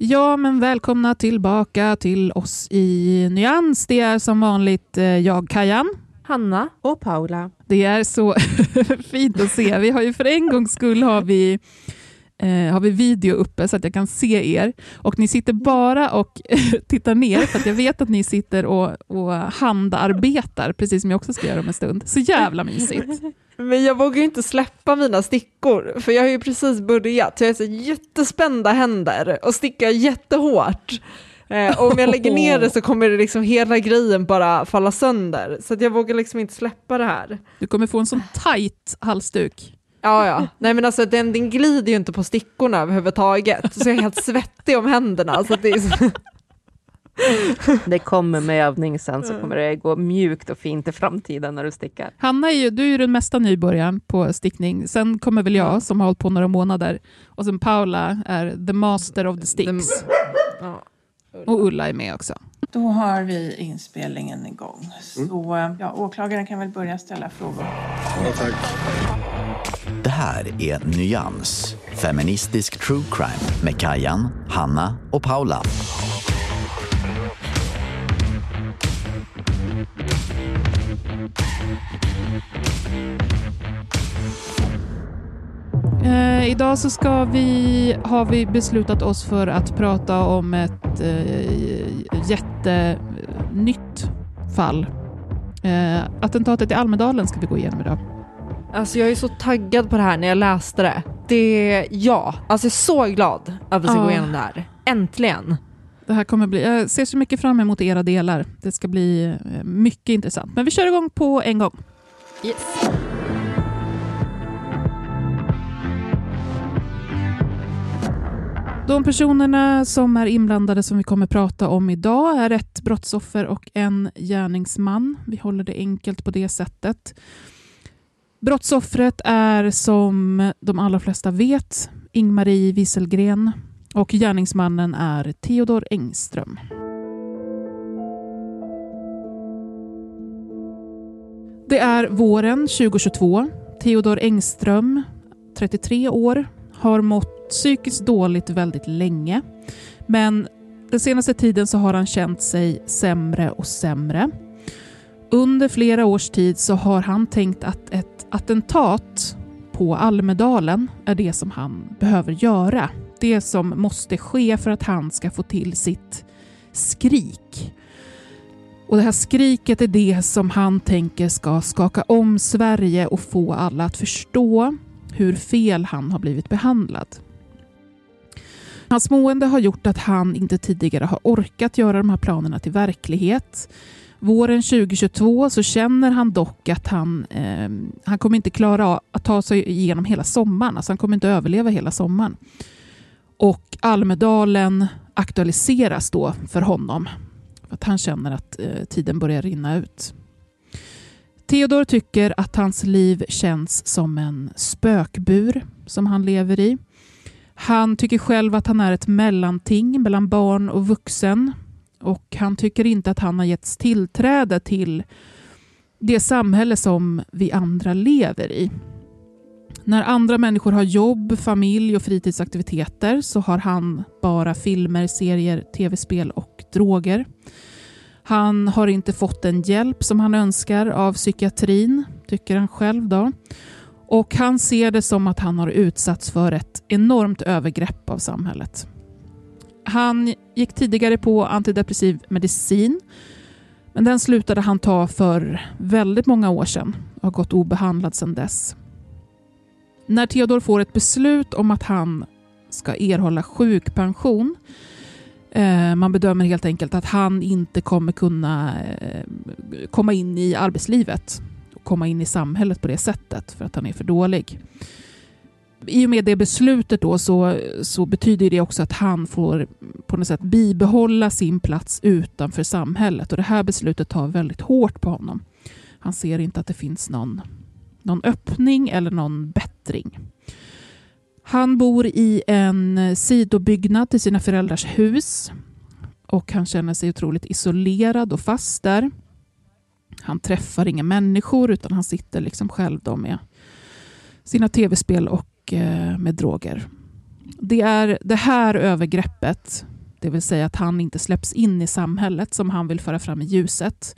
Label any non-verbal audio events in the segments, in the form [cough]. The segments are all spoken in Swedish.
Ja, men välkomna tillbaka till oss i Nyans. Det är som vanligt eh, jag, Kajan. Hanna och Paula. Det är så [laughs] fint att se. Vi har ju för en gångs skull har vi, eh, har vi video uppe så att jag kan se er. Och ni sitter bara och [laughs] tittar ner för att jag vet att ni sitter och, och handarbetar, precis som jag också ska göra om en stund. Så jävla mysigt. Men jag vågar ju inte släppa mina stickor, för jag har ju precis börjat. Jag har så jättespända händer och stickar jättehårt. Eh, och om jag lägger ner det så kommer det liksom hela grejen bara falla sönder. Så jag vågar liksom inte släppa det här. Du kommer få en sån tight halsduk. Ja, ja. Nej men alltså den, den glider ju inte på stickorna överhuvudtaget. Så jag är helt svettig om händerna. Så det är så... Det kommer med övning sen så kommer det gå mjukt och fint i framtiden när du stickar. Hanna är ju, du är ju den mesta nybörjaren på stickning. Sen kommer väl jag som har hållit på några månader. Och sen Paula är the master of the sticks. Ja. Och Ulla är med också. Då har vi inspelningen igång. Så ja, åklagaren kan väl börja ställa frågor. Det här är Nyans, feministisk true crime med Kajan, Hanna och Paula. Eh, idag så ska vi, har vi beslutat oss för att prata om ett eh, jättenytt fall. Eh, attentatet i Almedalen ska vi gå igenom idag. Alltså jag är så taggad på det här när jag läste det. Det, ja, alltså jag är så glad att vi ska Ja. gå igenom det här. Äntligen. Det här kommer bli, jag ser så mycket fram emot era delar. Det ska bli eh, mycket intressant. Men vi kör igång på en gång. Yes. De personerna som är inblandade som vi kommer prata om idag är ett brottsoffer och en gärningsman. Vi håller det enkelt på det sättet. Brottsoffret är som de allra flesta vet Ingmarie Wieselgren och gärningsmannen är Theodor Engström. Det är våren 2022. Theodor Engström, 33 år, har mått psykiskt dåligt väldigt länge. Men den senaste tiden så har han känt sig sämre och sämre. Under flera års tid så har han tänkt att ett attentat på Almedalen är det som han behöver göra. Det som måste ske för att han ska få till sitt skrik. Och Det här skriket är det som han tänker ska skaka om Sverige och få alla att förstå hur fel han har blivit behandlad. Hans mående har gjort att han inte tidigare har orkat göra de här planerna till verklighet. Våren 2022 så känner han dock att han, eh, han kommer inte klara att ta sig igenom hela sommaren. Alltså han kommer inte överleva hela sommaren. Och Almedalen aktualiseras då för honom. För att han känner att eh, tiden börjar rinna ut. Theodor tycker att hans liv känns som en spökbur som han lever i. Han tycker själv att han är ett mellanting mellan barn och vuxen och han tycker inte att han har getts tillträde till det samhälle som vi andra lever i. När andra människor har jobb, familj och fritidsaktiviteter så har han bara filmer, serier, tv-spel och droger. Han har inte fått den hjälp som han önskar av psykiatrin, tycker han själv. då. Och han ser det som att han har utsatts för ett enormt övergrepp av samhället. Han gick tidigare på antidepressiv medicin, men den slutade han ta för väldigt många år sedan och har gått obehandlad sedan dess. När Theodor får ett beslut om att han ska erhålla sjukpension eh, man bedömer helt enkelt att han inte kommer kunna eh, komma in i arbetslivet och komma in i samhället på det sättet för att han är för dålig. I och med det beslutet då så, så betyder det också att han får på något sätt bibehålla sin plats utanför samhället och det här beslutet tar väldigt hårt på honom. Han ser inte att det finns någon någon öppning eller någon bättring. Han bor i en sidobyggnad till sina föräldrars hus och han känner sig otroligt isolerad och fast där. Han träffar inga människor utan han sitter liksom själv då med sina tv-spel och Eh, med droger. Det är det här övergreppet, det vill säga att han inte släpps in i samhället som han vill föra fram i ljuset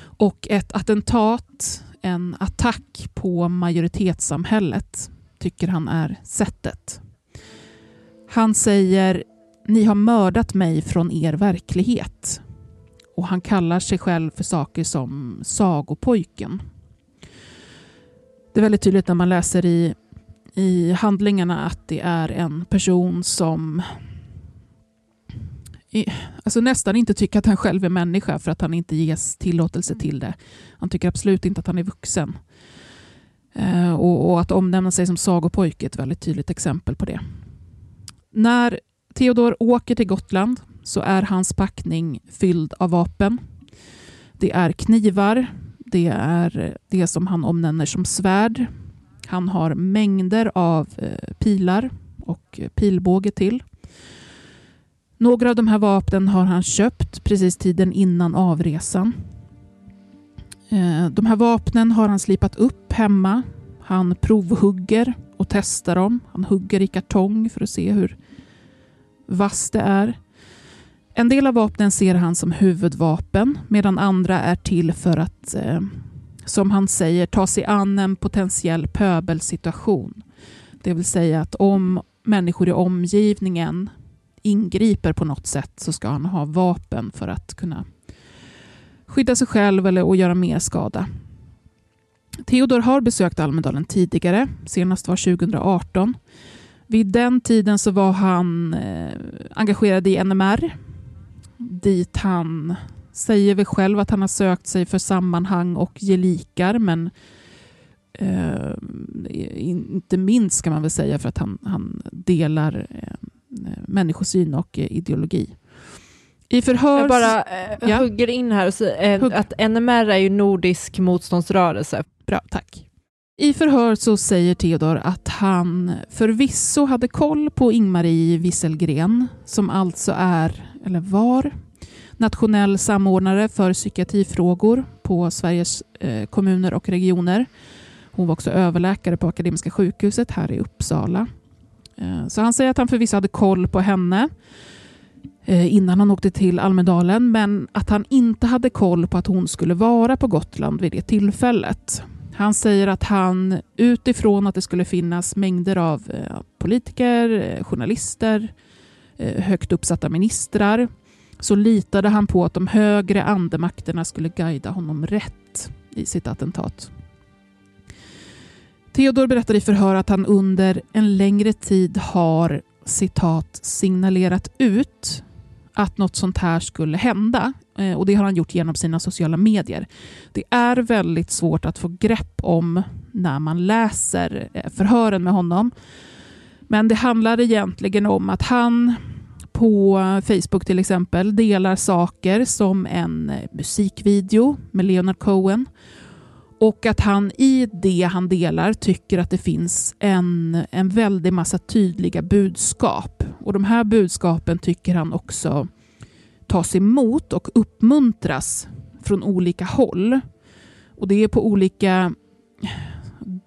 och ett attentat en attack på majoritetssamhället, tycker han är sättet. Han säger ni har mördat mig från er verklighet. Och han kallar sig själv för saker som sagopojken. Det är väldigt tydligt när man läser i, i handlingarna att det är en person som alltså nästan inte tycker att han själv är människa för att han inte ges tillåtelse mm. till det. Han tycker absolut inte att han är vuxen. Eh, och, och, att omnämna sig som sagopojke är ett väldigt tydligt exempel på det. När Theodor åker till Gotland så är hans packning fylld av vapen. Det är knivar, det är det som han omnämner som svärd. Han har mängder av eh, pilar och eh, pilbåge till. Några av de här vapnen har han köpt precis tiden innan avresan. Eh, de här vapnen har han slipat upp hemma. Han provhugger och testar dem. Han hugger i kartong för att se hur vass det är. En del av vapnen ser han som huvudvapen medan andra är till för att, eh, som han säger, ta sig an en potentiell pöbelsituation. Det vill säga att om människor i omgivningen ingriper på något sätt så ska han ha vapen för att kunna skydda sig själv eller och göra mer skada. Theodor har besökt Almedalen tidigare, senast var 2018. Vid den tiden så var han eh, engagerad i NMR, dit han säger väl själv att han har sökt sig för sammanhang och gelikar, men eh, inte minst kan man väl säga för att han, han delar eh, människosyn och eh, ideologi. I förhör... Jag bara eh, ja. hugger in här och säger eh, Hugg. att NMR är ju nordisk motståndsrörelse. Bra, tack. I förhör så säger Theodor att han förvisso hade koll på Ingmarie Wisselgren, som alltså är, eller var, nationell samordnare för psykiatrifrågor på Sveriges eh, kommuner och regioner. Hon var också överläkare på Akademiska sjukhuset här i Uppsala. Eh, så han säger att han förvisso hade koll på henne eh, innan han åkte till Almedalen, men att han inte hade koll på att hon skulle vara på Gotland vid det tillfället. Han säger att han utifrån att det skulle finnas mängder av politiker, journalister, högt uppsatta ministrar, så litade han på att de högre andemakterna skulle guida honom rätt i sitt attentat. Theodor berättar i förhör att han under en längre tid har citat signalerat ut att något sånt här skulle hända. Eh, och Det har han gjort genom sina sociala medier. Det är väldigt svårt att få grepp om när man läser eh, förhören med honom. Men det handlar egentligen om att han på Facebook till exempel delar saker som en musikvideo med Leonard Cohen Och att han i det han delar tycker att det finns en, en väldig massa tydliga budskap. Och de här budskapen tycker han också tas emot och uppmuntras från olika håll. Och det är på olika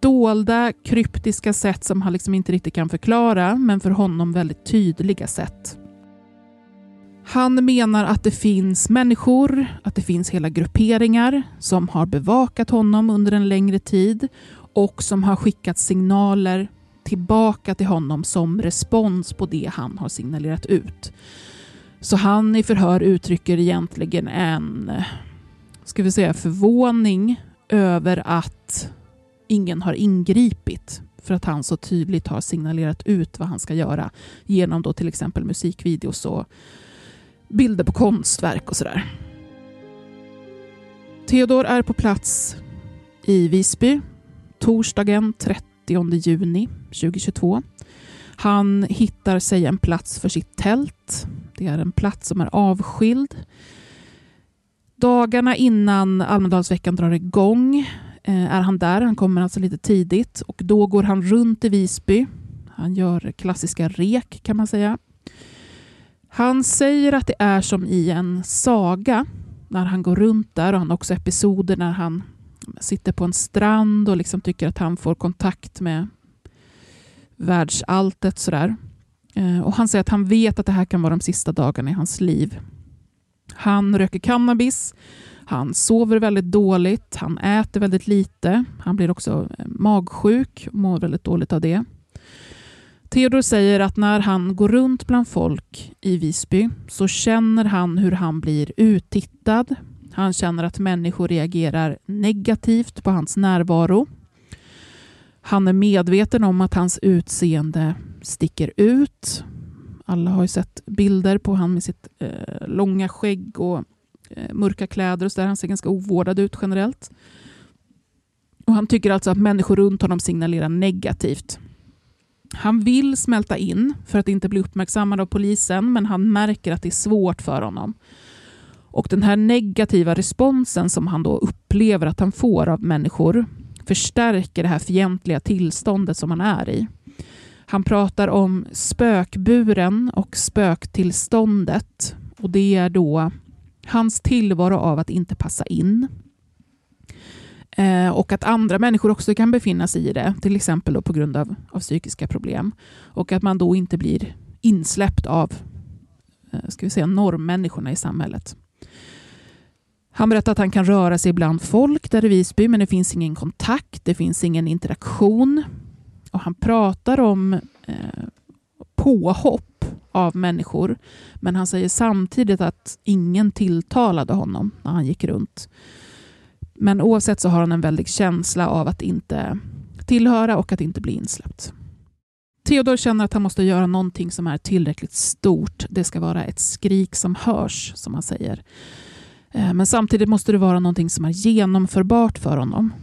dolda, kryptiska sätt som han liksom inte riktigt kan förklara, men för honom väldigt tydliga sätt. Han menar att det finns människor, att det finns hela grupperingar som har bevakat honom under en längre tid och som har skickat signaler tillbaka till honom som respons på det han har signalerat ut. Så han i förhör uttrycker egentligen en ska vi säga, förvåning över att ingen har ingripit för att han så tydligt har signalerat ut vad han ska göra genom då till exempel musikvideos och bilder på konstverk och sådär. Theodor är på plats i Visby torsdagen 30 juni 2022. Han hittar sig en plats för sitt tält. Det är en plats som är avskild. Dagarna innan Almedalsveckan drar igång eh, är han där. Han kommer alltså lite tidigt och då går han runt i Visby. Han gör klassiska rek kan man säga. Han säger att det är som i en saga när han går runt där och han har också episoder när han sitter på en strand och liksom tycker att han får kontakt med världsalltet. Sådär. Eh, och han säger att han vet att det här kan vara de sista dagarna i hans liv. Han röker cannabis, han sover väldigt dåligt, han äter väldigt lite, han blir också eh, magsjuk och mår väldigt dåligt av det. Theodor säger att när han går runt bland folk i Visby så känner han hur han blir uttittad. Han känner att människor reagerar negativt på hans närvaro. Han är medveten om att hans utseende sticker ut. Alla har ju sett bilder på honom med sitt eh, långa skägg och eh, mörka kläder och så där. Han ser ganska ovårdad ut generellt. Och Han tycker alltså att människor runt honom signalerar negativt. Han vill smälta in för att inte bli uppmärksammad av polisen, men han märker att det är svårt för honom. Och Den här negativa responsen som han då upplever att han får av människor förstärker det här fientliga tillståndet som han är i. Han pratar om spökburen och spöktillståndet. Och Det är då hans tillvaro av att inte passa in. Eh, och att andra människor också kan befinna sig i det, till exempel på grund av, av psykiska problem. Och att man då inte blir insläppt av eh, ska vi säga, normmänniskorna i samhället. Han berättar att han kan röra sig bland folk där i Visby, men det finns ingen kontakt, det finns ingen interaktion. Och han pratar om eh, påhopp av människor, men han säger samtidigt att ingen tilltalade honom när han gick runt. Men oavsett så har han en väldig känsla av att inte tillhöra och att inte bli insläppt. Theodor känner att han måste göra någonting som är tillräckligt stort. Det ska vara ett skrik som hörs, som han säger. Eh, men samtidigt måste det vara någonting som är genomförbart för honom.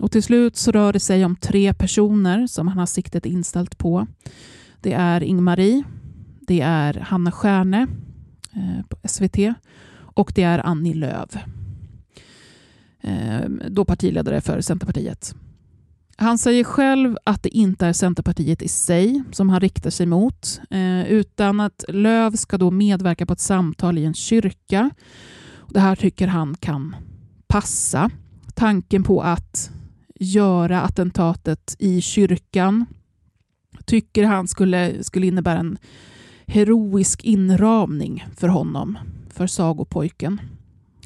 Och till slut så rör det sig om tre personer som han har siktet inställt på. Det är Ingmarie, det är Hanna Stjärne eh, på SVT och det är Annie Lööf. Eh, då partiledare för Centerpartiet. Han säger själv att det inte är Centerpartiet i sig som han riktar sig mot, eh, utan att Löv ska då medverka på ett samtal i en kyrka det här tycker han kan passa. Tanken på att göra attentatet i kyrkan tycker han skulle, skulle innebära en heroisk inramning för honom, för sagopojken.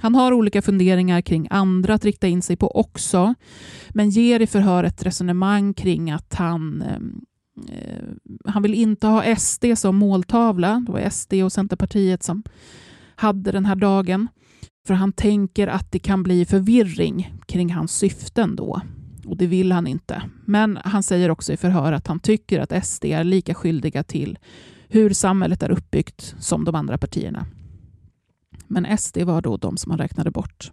Han har olika funderingar kring andra att rikta in sig på också, men ger i förhör ett resonemang kring att han, ehm, eh, han vill inte ha SD som måltavla. Det var SD och Centerpartiet som hade den här dagen. För han tänker att det kan bli förvirring kring hans syften då. Och det vill han inte. Men han säger också i förhör att han tycker att SD är lika skyldiga till hur samhället är uppbyggt som de andra partierna. Men SD var då de som han räknade bort.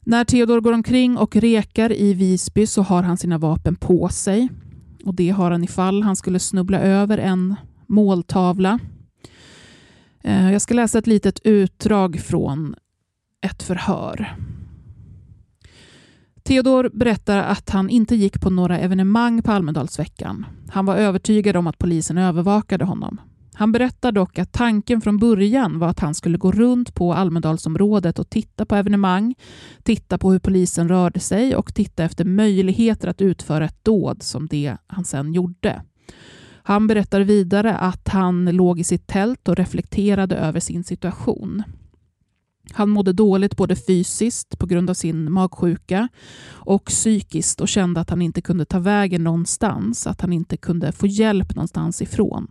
När Theodor går omkring och rekar i Visby så har han sina vapen på sig. Och Det har han ifall han skulle snubbla över en måltavla eh, jag ska läsa ett litet utdrag från ett förhör. Theodor berättar att han inte gick på några evenemang på Almedalsveckan. Han var övertygad om att polisen övervakade honom. Han berättar dock att tanken från början var att han skulle gå runt på Almedalsområdet och titta på evenemang, titta på hur polisen rörde sig och titta efter möjligheter att utföra ett dåd som det han sen gjorde. Han berättar vidare att han låg i sitt tält och reflekterade över sin situation. Han mådde dåligt både fysiskt på grund av sin magsjuka och psykiskt och kände att han inte kunde ta vägen någonstans, att han inte kunde få hjälp någonstans ifrån.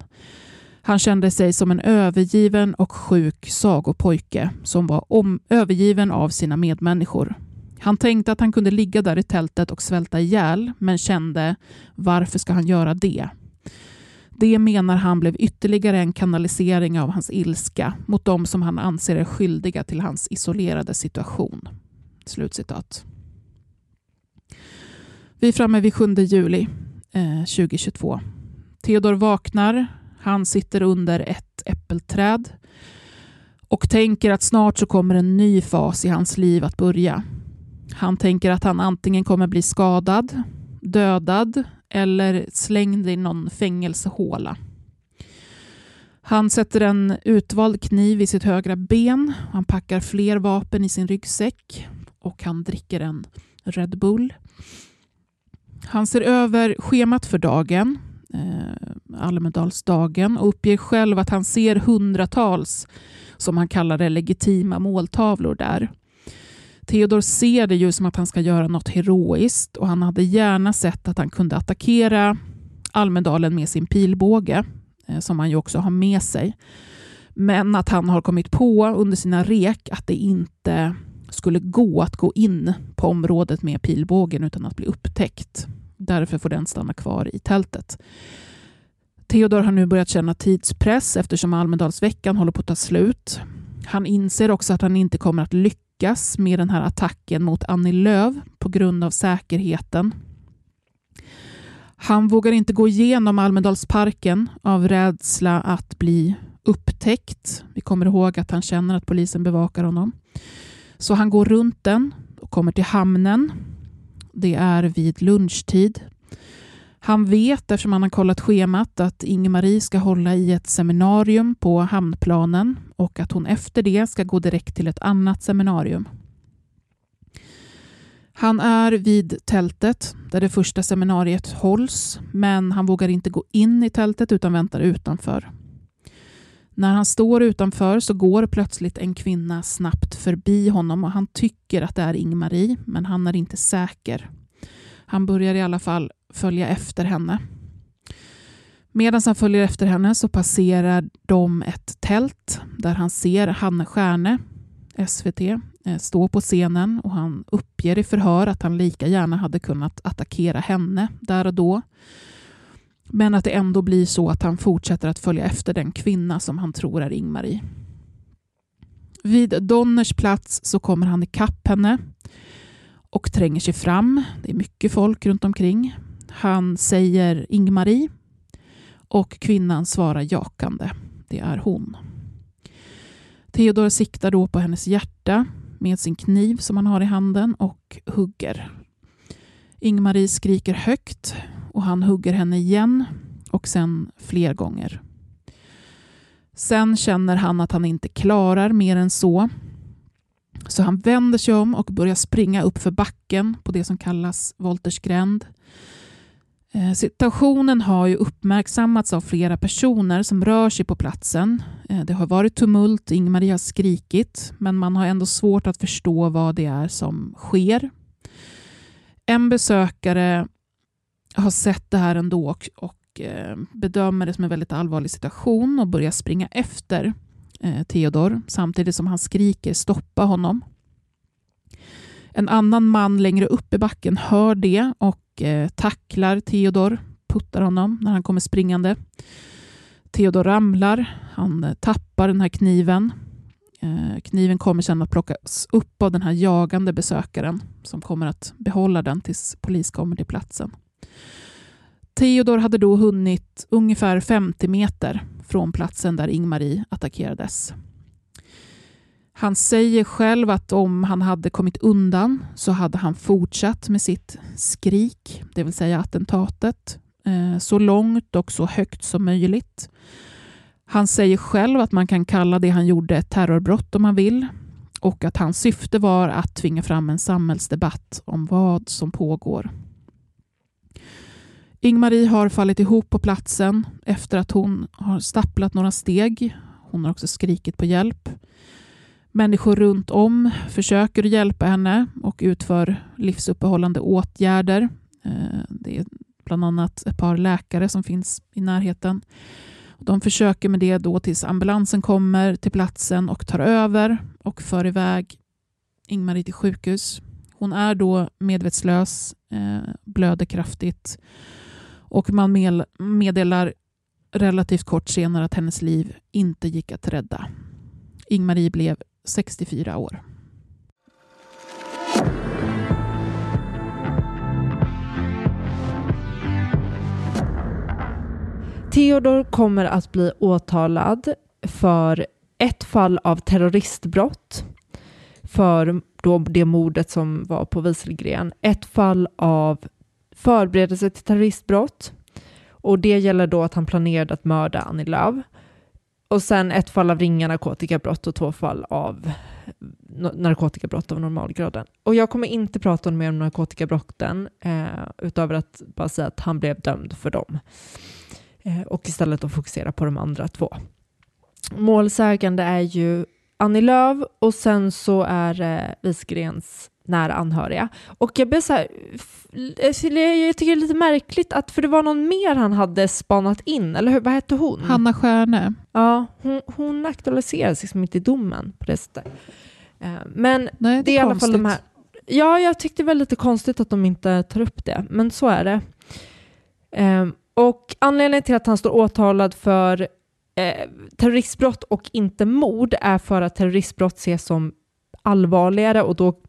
Han kände sig som en övergiven och sjuk sagopojke som var om, övergiven av sina medmänniskor. Han tänkte att han kunde ligga där i tältet och svälta ihjäl, men kände varför ska han göra det? Det menar han blev ytterligare en kanalisering av hans ilska mot de som han anser är skyldiga till hans isolerade situation. Slutcitat. Vi är framme vid 7 juli eh, 2022. Theodor vaknar. Han sitter under ett äppelträd och tänker att snart så kommer en ny fas i hans liv att börja. Han tänker att han antingen kommer bli skadad, dödad eller slängd i någon fängelsehåla. Han sätter en utvald kniv i sitt högra ben. Han packar fler vapen i sin ryggsäck och han dricker en Red Bull. Han ser över schemat för dagen, eh, Almedalsdagen, och uppger själv att han ser hundratals, som han kallar det, legitima måltavlor där. Theodor ser det ju som att han ska göra något heroiskt och han hade gärna sett att han kunde attackera Almedalen med sin pilbåge, eh, som han ju också har med sig. Men att han har kommit på under sina rek att det inte skulle gå att gå in på området med pilbågen utan att bli upptäckt. Därför får den stanna kvar i tältet. Theodor har nu börjat känna tidspress eftersom Almedalsveckan håller på att ta slut. Han inser också att han inte kommer att lyckas lyckas med den här attacken mot Annie Lööf på grund av säkerheten. Han vågar inte gå igenom Almedalsparken av rädsla att bli upptäckt. Vi kommer ihåg att han känner att polisen bevakar honom. Så han går runt den och kommer till hamnen. Det är vid lunchtid. Han vet, eftersom han har kollat schemat, att Inge-Marie ska hålla i ett seminarium på hamnplanen och att hon efter det ska gå direkt till ett annat seminarium. Han är vid tältet där det första seminariet hålls, men han vågar inte gå in i tältet utan väntar utanför. När han står utanför så går plötsligt en kvinna snabbt förbi honom och han tycker att det är Ingmarie, men han är inte säker. Han börjar i alla fall följa efter henne. Medan han följer efter henne så passerar de ett tält där han ser Hanne Stjärne, SVT, eh, stå på scenen och han uppger i förhör att han lika gärna hade kunnat attackera henne där och då. Men att det ändå blir så att han fortsätter att följa efter den kvinna som han tror är Ingmarie. Vid Donners plats så kommer han ikapp henne och tränger sig fram. Det är mycket folk runt omkring. Han säger Ingmarie och kvinnan svarar jakande. Det är hon. Theodor siktar då på hennes hjärta med sin kniv som han har i handen och hugger. Ingmarie skriker högt och han hugger henne igen och sen fler gånger. Sen känner han att han inte klarar mer än så så han vänder sig om och börjar springa upp för backen på det som kallas Wolters gränd. Eh, situationen har ju uppmärksammats av flera personer som rör sig på platsen. Eh, det har varit tumult, Ingmarie har skrikit, men man har ändå svårt att förstå vad det är som sker. En besökare har sett det här ändå och, och eh, bedömer det som en väldigt allvarlig situation och börjar springa efter eh, Theodor samtidigt som han skriker stoppa honom. En annan man längre upp i backen hör det och eh, tacklar Theodor, puttar honom när han kommer springande. Theodor ramlar, han eh, tappar den här kniven. Eh, kniven kommer sedan att plockas upp av den här jagande besökaren som kommer att behålla den tills polis kommer till platsen. Theodor hade då hunnit ungefär 50 meter från platsen där Ingmarie attackerades. Han säger själv att om han hade kommit undan så hade han fortsatt med sitt skrik, det vill säga attentatet, eh, så långt och så högt som möjligt. Han säger själv att man kan kalla det han gjorde ett terrorbrott om man vill och att hans syfte var att tvinga fram en samhällsdebatt om vad som pågår. Ingmarie har fallit ihop på platsen efter att hon har stapplat några steg. Hon har också skrikit på hjälp. Människor runt om försöker hjälpa henne och utför livsuppehållande åtgärder. Eh, det är bland annat ett par läkare som finns i närheten. De försöker med det då tills ambulansen kommer till platsen och tar över och för iväg Ingmarie till sjukhus. Hon är då medvetslös, eh, blöder kraftigt och man meddelar relativt kort senare att hennes liv inte gick att rädda. Ingmarie blev 64 år. Theodor kommer att bli åtalad för ett fall av terroristbrott för då det mordet som var på Wieselgren, ett fall av förberedelse till terroristbrott och det gäller då att han planerade att mörda Annie Lööf och sen ett fall av ringa narkotikabrott och två fall av narkotikabrott av normalgraden. Och jag kommer inte prata mer om narkotikabrotten eh, utöver att bara säga att han blev dömd för dem eh, och istället att fokusera på de andra två. Målsägande är ju Annie Lööf och sen så är det eh, Wisgrens nära anhöriga. Och jag blev så här, jag tycker det är lite märkligt att, för det var någon mer han hade spanat in, eller hur? Vad hette hon? Hanna Stjärne. Ja, hon, hon aktualiseras liksom inte i domen på det sättet. Eh, men Nej, det är, det är i alla fall de här, ja, jag tyckte det var lite konstigt att de inte tar upp det, men så är det. Ehm, och anledningen till att han står åtalad för eh, terroristbrott och inte mord är för att terroristbrott ses som allvarligare och då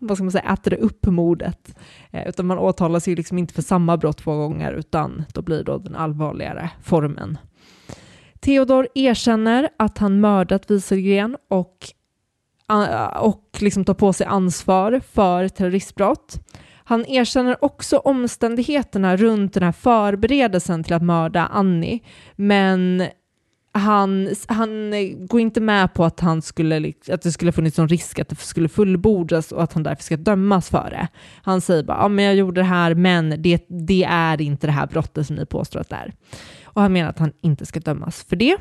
vad ska man säga, äter det upp mordet. Eh, utan man åtalas ju liksom inte för samma brott två gånger, utan då blir då den allvarligare formen. Theodor erkänner att han mördat Wieselgren och, eh, och liksom tar på sig ansvar för terroristbrott. Han erkänner också omständigheterna runt den här förberedelsen till att mörda Annie, men han, han går inte med på att, han skulle, att det skulle funnits någon risk att det skulle fullbordas och att han därför ska dömas för det. Han säger bara, ja men jag gjorde det här, men det, det är inte det här brottet som ni påstår att det är. Och han menar att han inte ska dömas för det.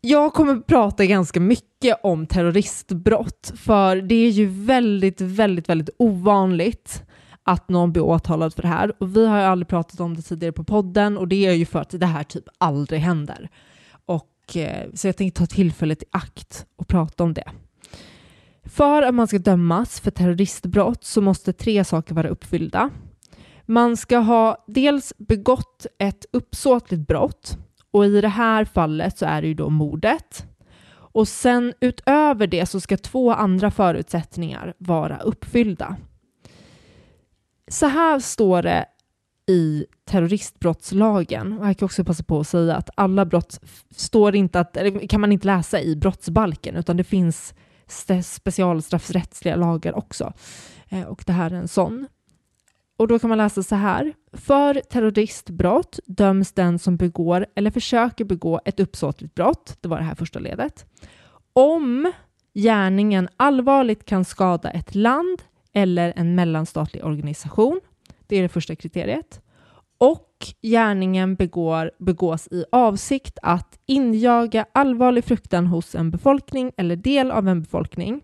Jag kommer prata ganska mycket om terroristbrott, för det är ju väldigt, väldigt, väldigt ovanligt att någon blir åtalad för det här. Och vi har ju aldrig pratat om det tidigare på podden och det är ju för att det här typ aldrig händer. Och, eh, så jag tänkte ta tillfället i akt och prata om det. För att man ska dömas för terroristbrott så måste tre saker vara uppfyllda. Man ska ha dels begått ett uppsåtligt brott och i det här fallet så är det ju då mordet. Och sen utöver det så ska två andra förutsättningar vara uppfyllda. Så här står det i terroristbrottslagen. Och här kan jag också passa på att säga att alla brott står inte att, eller kan man inte läsa i brottsbalken, utan det finns specialstraffrättsliga lagar också. Eh, och det här är en sån. Och då kan man läsa så här. För terroristbrott döms den som begår eller försöker begå ett uppsåtligt brott, det var det här första ledet, om gärningen allvarligt kan skada ett land eller en mellanstatlig organisation. Det är det första kriteriet. Och gärningen begår, begås i avsikt att injaga allvarlig fruktan hos en befolkning eller del av en befolkning.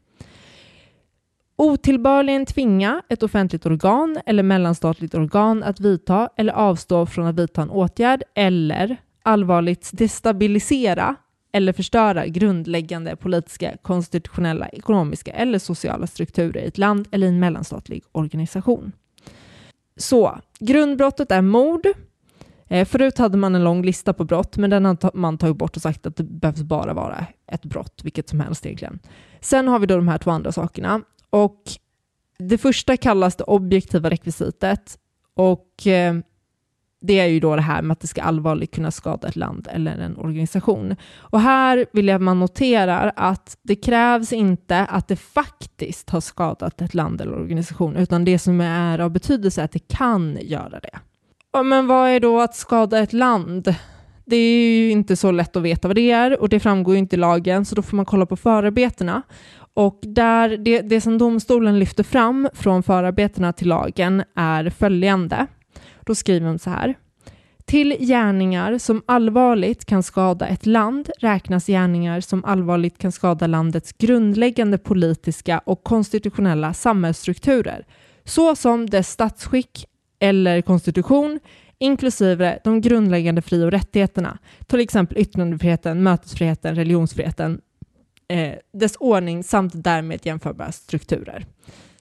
Otillbörligen tvinga ett offentligt organ eller mellanstatligt organ att vidta eller avstå från att vidta en åtgärd eller allvarligt destabilisera eller förstöra grundläggande politiska, konstitutionella, ekonomiska eller sociala strukturer i ett land eller en mellanstatlig organisation. Så, grundbrottet är mord. Eh, förut hade man en lång lista på brott, men den har man tagit bort och sagt att det behövs bara vara ett brott, vilket som helst egentligen. Sen har vi då de här två andra sakerna. Och det första kallas det objektiva rekvisitet och eh, det är ju då det här med att det ska allvarligt kunna skada ett land eller en organisation. Och här vill jag att man noterar att det krävs inte att det faktiskt har skadat ett land eller organisation, utan det som är av betydelse är att det kan göra det. Men vad är då att skada ett land? Det är ju inte så lätt att veta vad det är och det framgår ju inte i lagen, så då får man kolla på förarbetena. Och där, det, det som domstolen lyfter fram från förarbetena till lagen är följande. Då skriver hon så här. Till gärningar som allvarligt kan skada ett land räknas gärningar som allvarligt kan skada landets grundläggande politiska och konstitutionella samhällsstrukturer, såsom dess statsskick eller konstitution, inklusive de grundläggande fri och rättigheterna, till exempel yttrandefriheten, mötesfriheten, religionsfriheten, eh, dess ordning samt därmed jämförbara strukturer.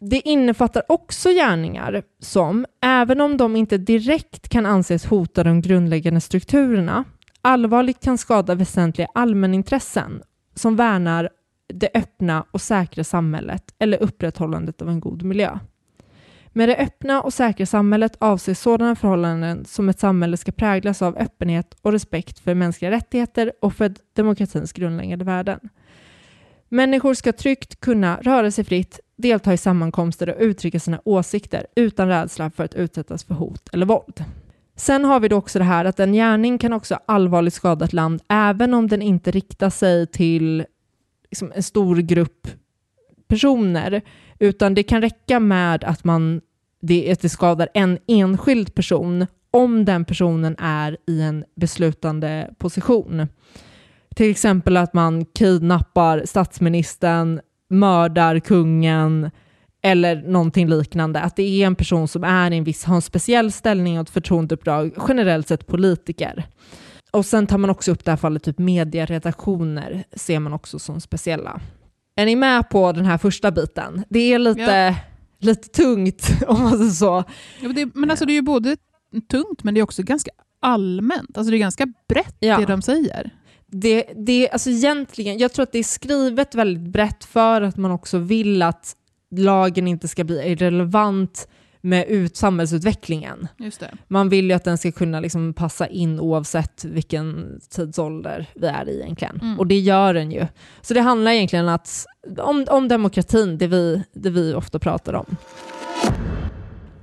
Det innefattar också gärningar som, även om de inte direkt kan anses hota de grundläggande strukturerna, allvarligt kan skada väsentliga allmänintressen som värnar det öppna och säkra samhället eller upprätthållandet av en god miljö. Med det öppna och säkra samhället avses sådana förhållanden som ett samhälle ska präglas av öppenhet och respekt för mänskliga rättigheter och för demokratins grundläggande värden. Människor ska tryggt kunna röra sig fritt, delta i sammankomster och uttrycka sina åsikter utan rädsla för att utsättas för hot eller våld. Sen har vi då också det här att en gärning kan också allvarligt skada ett land även om den inte riktar sig till liksom, en stor grupp personer, utan det kan räcka med att, man, det, att det skadar en enskild person om den personen är i en beslutande position. Till exempel att man kidnappar statsministern, mördar kungen eller någonting liknande. Att det är en person som är en viss, har en speciell ställning och ett förtroendeuppdrag, generellt sett politiker. Och sen tar man också upp det här fallet, typ medieredaktioner ser man också som speciella. Är ni med på den här första biten? Det är lite, ja. lite tungt [laughs] om man säger så. Ja, men, det, men alltså det är ju både tungt men det är också ganska allmänt. Alltså det är ganska brett ja. det de säger det, det, alltså egentligen, jag tror att det är skrivet väldigt brett för att man också vill att lagen inte ska bli irrelevant med ut samhällsutvecklingen. Man vill ju att den ska kunna liksom passa in oavsett vilken tidsålder vi är i egentligen. Mm. Och det gör den ju. Så det handlar egentligen att, om, om demokratin, det vi, det vi ofta pratar om.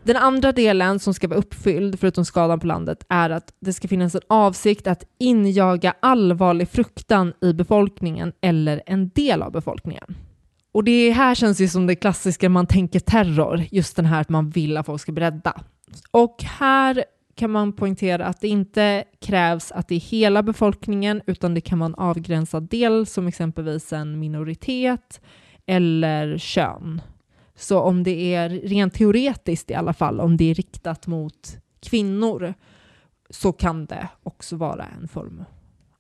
Den andra delen som ska vara uppfylld, förutom skadan på landet, är att det ska finnas en avsikt att injaga allvarlig fruktan i befolkningen eller en del av befolkningen. Och det här känns ju som det klassiska man tänker terror, just den här att man vill att folk ska bli rädda. Och här kan man poängtera att det inte krävs att det är hela befolkningen, utan det kan vara en avgränsad del, som exempelvis en minoritet eller kön. Så om det är rent teoretiskt i alla fall, om det är riktat mot kvinnor, så kan det också vara en form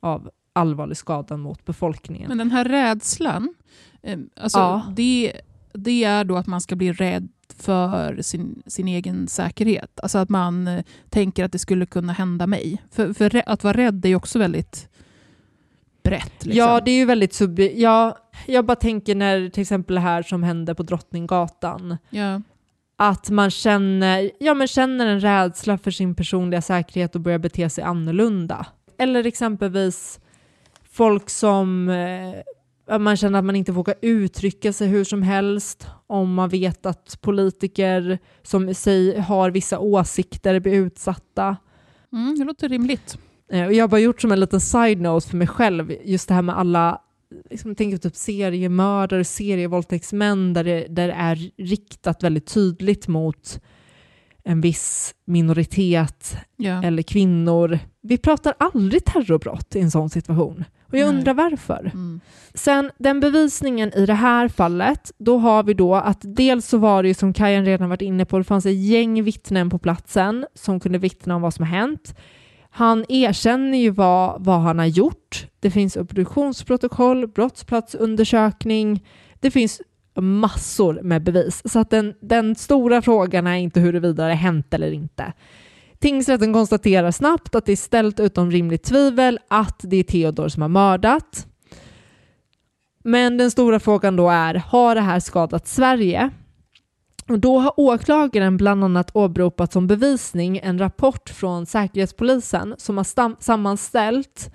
av allvarlig skada mot befolkningen. Men den här rädslan, eh, alltså ja. det, det är då att man ska bli rädd för sin, sin egen säkerhet. Alltså att man eh, tänker att det skulle kunna hända mig. För, för att vara rädd är ju också väldigt brett. Liksom. Ja, det är ju väldigt sub... Ja, jag bara tänker när till exempel det här som hände på Drottninggatan. Ja. Att man känner, ja, men känner en rädsla för sin personliga säkerhet och börjar bete sig annorlunda. Eller exempelvis folk som eh, man känner att man inte vågar uttrycka sig hur som helst om man vet att politiker som sig har vissa åsikter blir utsatta. Mm, det låter rimligt. Eh, och jag har bara gjort som en liten side-note för mig själv, just det här med alla liksom, tänker typ seriemördare, serievåldtäktsmän där det, där det är riktat väldigt tydligt mot en viss minoritet ja. eller kvinnor. Vi pratar aldrig terrorbrott i en sån situation. Och jag Nej. undrar varför. Mm. Sen den bevisningen i det här fallet, då har vi då att dels så var det ju som Kajan redan varit inne på, det fanns ett gäng vittnen på platsen som kunde vittna om vad som har hänt. Han erkänner ju vad, vad han har gjort. Det finns obduktionsprotokoll, brottsplatsundersökning. Det finns massor med bevis. Så att den, den stora frågan är inte huruvida det hänt eller inte. Tingsrätten konstaterar snabbt att det är ställt utom rimligt tvivel att det är Theodor som har mördat. Men den stora frågan då är, har det här skadat Sverige? Och då har åklagaren bland annat åberopat som bevisning en rapport från Säkerhetspolisen som har sammanställt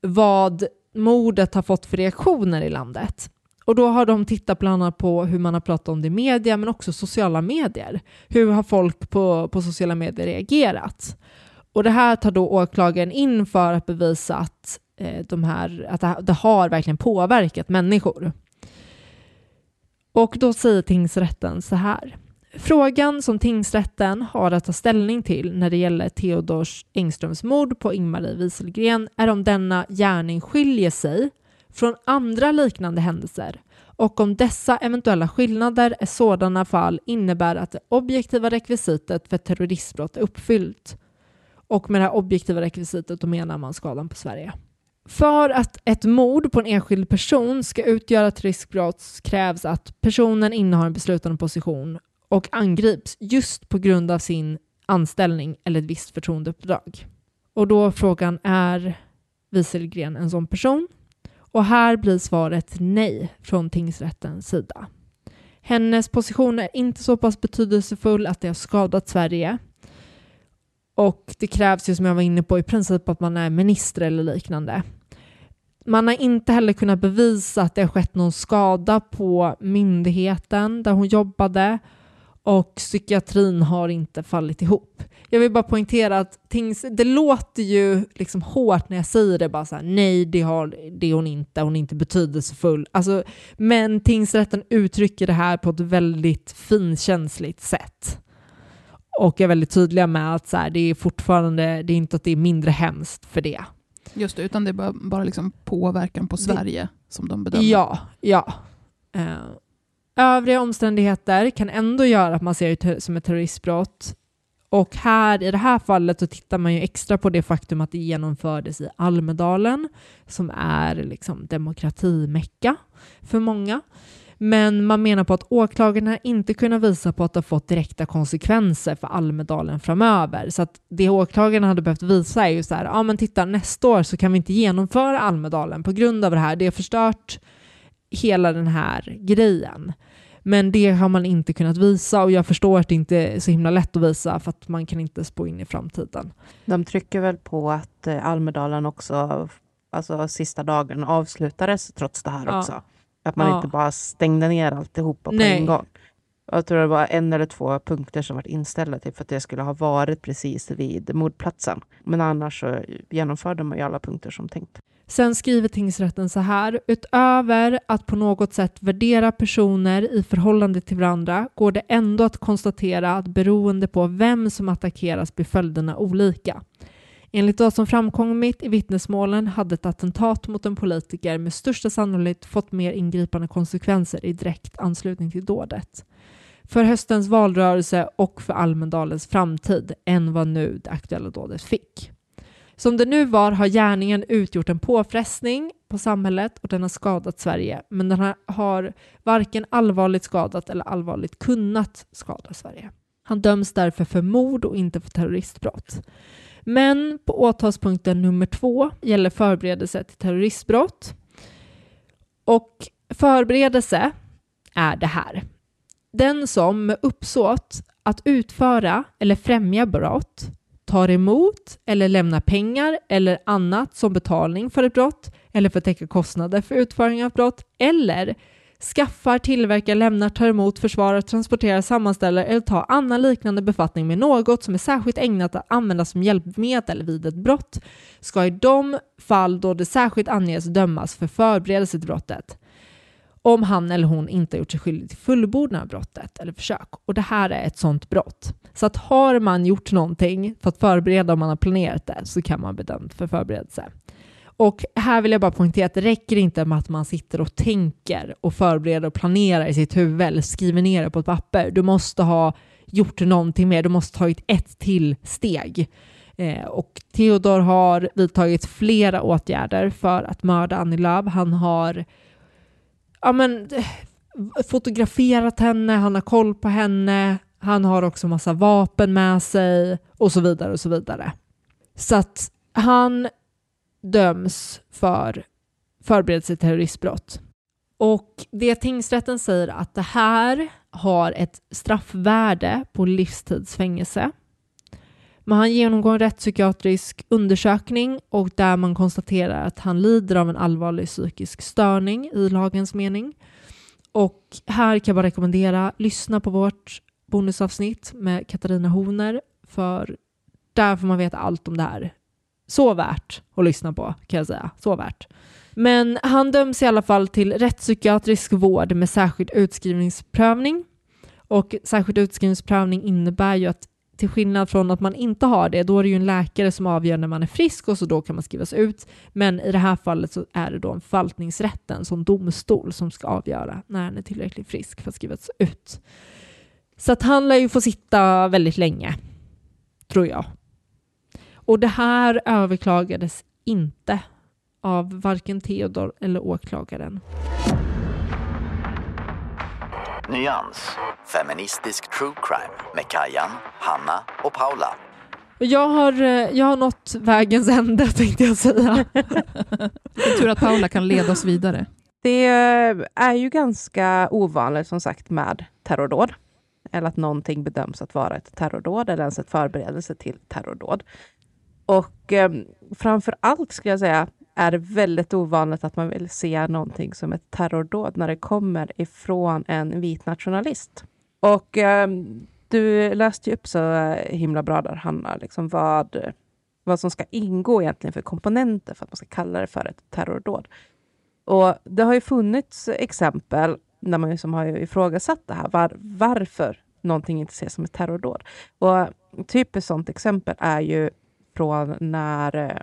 vad mordet har fått för reaktioner i landet. Och då har de tittat bland annat på hur man har pratat om det i media men också sociala medier. Hur har folk på, på sociala medier reagerat? Och det här tar då åklagaren in för att bevisa att, eh, de här, att det, det har verkligen påverkat människor. Och då säger tingsrätten så här. Frågan som tingsrätten har att ta ställning till när det gäller Theodors Engströms mord på Ingmarie Wieselgren är om denna gärning skiljer sig från andra liknande händelser och om dessa eventuella skillnader i sådana fall innebär att det objektiva rekvisitet för terroristbrott är uppfyllt. Och med det här objektiva rekvisitet då menar man skadan på Sverige. För att ett mord på en enskild person ska utgöra ett riskbrott krävs att personen innehar en beslutande position och angrips just på grund av sin anställning eller ett visst förtroendeuppdrag. Och då frågan är Wieselgren en sån person? Och här blir svaret nej från tingsrättens sida. Hennes position är inte så pass betydelsefull att det har skadat Sverige. Och det krävs ju som jag var inne på i princip att man är minister eller liknande. Man har inte heller kunnat bevisa att det har skett någon skada på myndigheten där hon jobbade och psykiatrin har inte fallit ihop. Jag vill bara poängtera att tings, det låter ju liksom hårt när jag säger det, bara så här, nej det, har, det är hon inte, hon är inte betydelsefull. Alltså, men tingsrätten uttrycker det här på ett väldigt finkänsligt sätt. Och är väldigt tydliga med att så här, det är fortfarande, det är inte att det är mindre hemskt för det. Just det, utan det är bara, bara liksom påverkan på Sverige det, som de bedömer. Ja, ja. Uh, övriga omständigheter kan ändå göra att man ser det som ett terroristbrott. Och här, i det här fallet så tittar man ju extra på det faktum att det genomfördes i Almedalen, som är liksom demokratimecka för många. Men man menar på att åklagarna inte kunnat visa på att det har fått direkta konsekvenser för Almedalen framöver. Så att det åklagarna hade behövt visa är ju så här, ja men titta nästa år så kan vi inte genomföra Almedalen på grund av det här. Det har förstört hela den här grejen. Men det har man inte kunnat visa och jag förstår att det inte är så himla lätt att visa för att man kan inte spå in i framtiden. De trycker väl på att eh, Almedalen också, alltså sista dagen avslutades trots det här ja. också. Att man ja. inte bara stängde ner alltihopa på Nej. en gång. Jag tror det var en eller två punkter som var inställda till för att det skulle ha varit precis vid mordplatsen. Men annars så genomförde man ju alla punkter som tänkt. Sen skriver tingsrätten så här. Utöver att på något sätt värdera personer i förhållande till varandra går det ändå att konstatera att beroende på vem som attackeras blir följderna olika. Enligt vad som framkommit i vittnesmålen hade ett attentat mot en politiker med största sannolikhet fått mer ingripande konsekvenser i direkt anslutning till dådet. För höstens valrörelse och för Almedalens framtid än vad nu det aktuella dådet fick. Som det nu var har gärningen utgjort en påfrestning på samhället och den har skadat Sverige, men den har varken allvarligt skadat eller allvarligt kunnat skada Sverige. Han döms därför för mord och inte för terroristbrott. Men på åtalspunkten nummer två gäller förberedelse till terroristbrott. Och förberedelse är det här. Den som med uppsåt att utföra eller främja brott tar emot eller lämnar pengar eller annat som betalning för ett brott eller för att täcka kostnader för utföring av brott eller skaffar, tillverkar, lämnar, tar emot, försvarar, transporterar, sammanställer eller tar annan liknande befattning med något som är särskilt ägnat att användas som hjälpmedel vid ett brott ska i de fall då det särskilt anges dömas för förberedelse till brottet om han eller hon inte gjort sig skyldig till fullbordan av brottet eller försök. Och det här är ett sådant brott. Så att har man gjort någonting för att förbereda om man har planerat det så kan man bli dömd för förberedelse. Och här vill jag bara poängtera att det räcker inte med att man sitter och tänker och förbereder och planerar i sitt huvud eller skriver ner det på ett papper. Du måste ha gjort någonting mer, du måste ha tagit ett till steg. Eh, och Theodor har vidtagit flera åtgärder för att mörda Annie Lööf. Han har ja, men, fotograferat henne, han har koll på henne, han har också massa vapen med sig och så vidare och så vidare. Så att han döms för förberedelse till terroristbrott. Och det tingsrätten säger att det här har ett straffvärde på livstidsfängelse. Men han genomgår en rättspsykiatrisk undersökning och där man konstaterar att han lider av en allvarlig psykisk störning i lagens mening. Och här kan jag bara rekommendera, lyssna på vårt bonusavsnitt med Katarina Horner för där får man veta allt om det här. Så värt att lyssna på kan jag säga. Så värt. Men han döms i alla fall till rättspsykiatrisk vård med särskild utskrivningsprövning. Och särskild utskrivningsprövning innebär ju att till skillnad från att man inte har det, då är det ju en läkare som avgör när man är frisk och så då kan man skrivas ut. Men i det här fallet så är det då en förvaltningsrätten som domstol som ska avgöra när han är tillräckligt frisk för att skrivas ut. Så att han lär ju få sitta väldigt länge, tror jag. Och det här överklagades inte av varken Theodor eller åklagaren. Nyans, feministisk true crime med Kajan, Hanna och Paula. Jag har, eh, jag har nått vägens ände [laughs] tänkte jag säga. Tur att Paula kan leda oss vidare. Det är ju ganska ovanligt som sagt med terrordåd. Eller att någonting bedöms att vara ett terrordåd eller ens ett förberedelse till terrordåd. Och eh, framför allt skulle jag säga är det väldigt ovanligt att man vill se någonting som ett terrordåd när det kommer ifrån en vit nationalist. Och eh, du läste ju upp så himla bra där, Hanna, liksom vad, vad som ska ingå egentligen för komponenter för att man ska kalla det för ett terrordåd. Och det har ju funnits exempel när man liksom har ifrågasatt det här, var, varför någonting inte ses som ett terrordåd. Och ett typiskt sådant exempel är ju från när eh,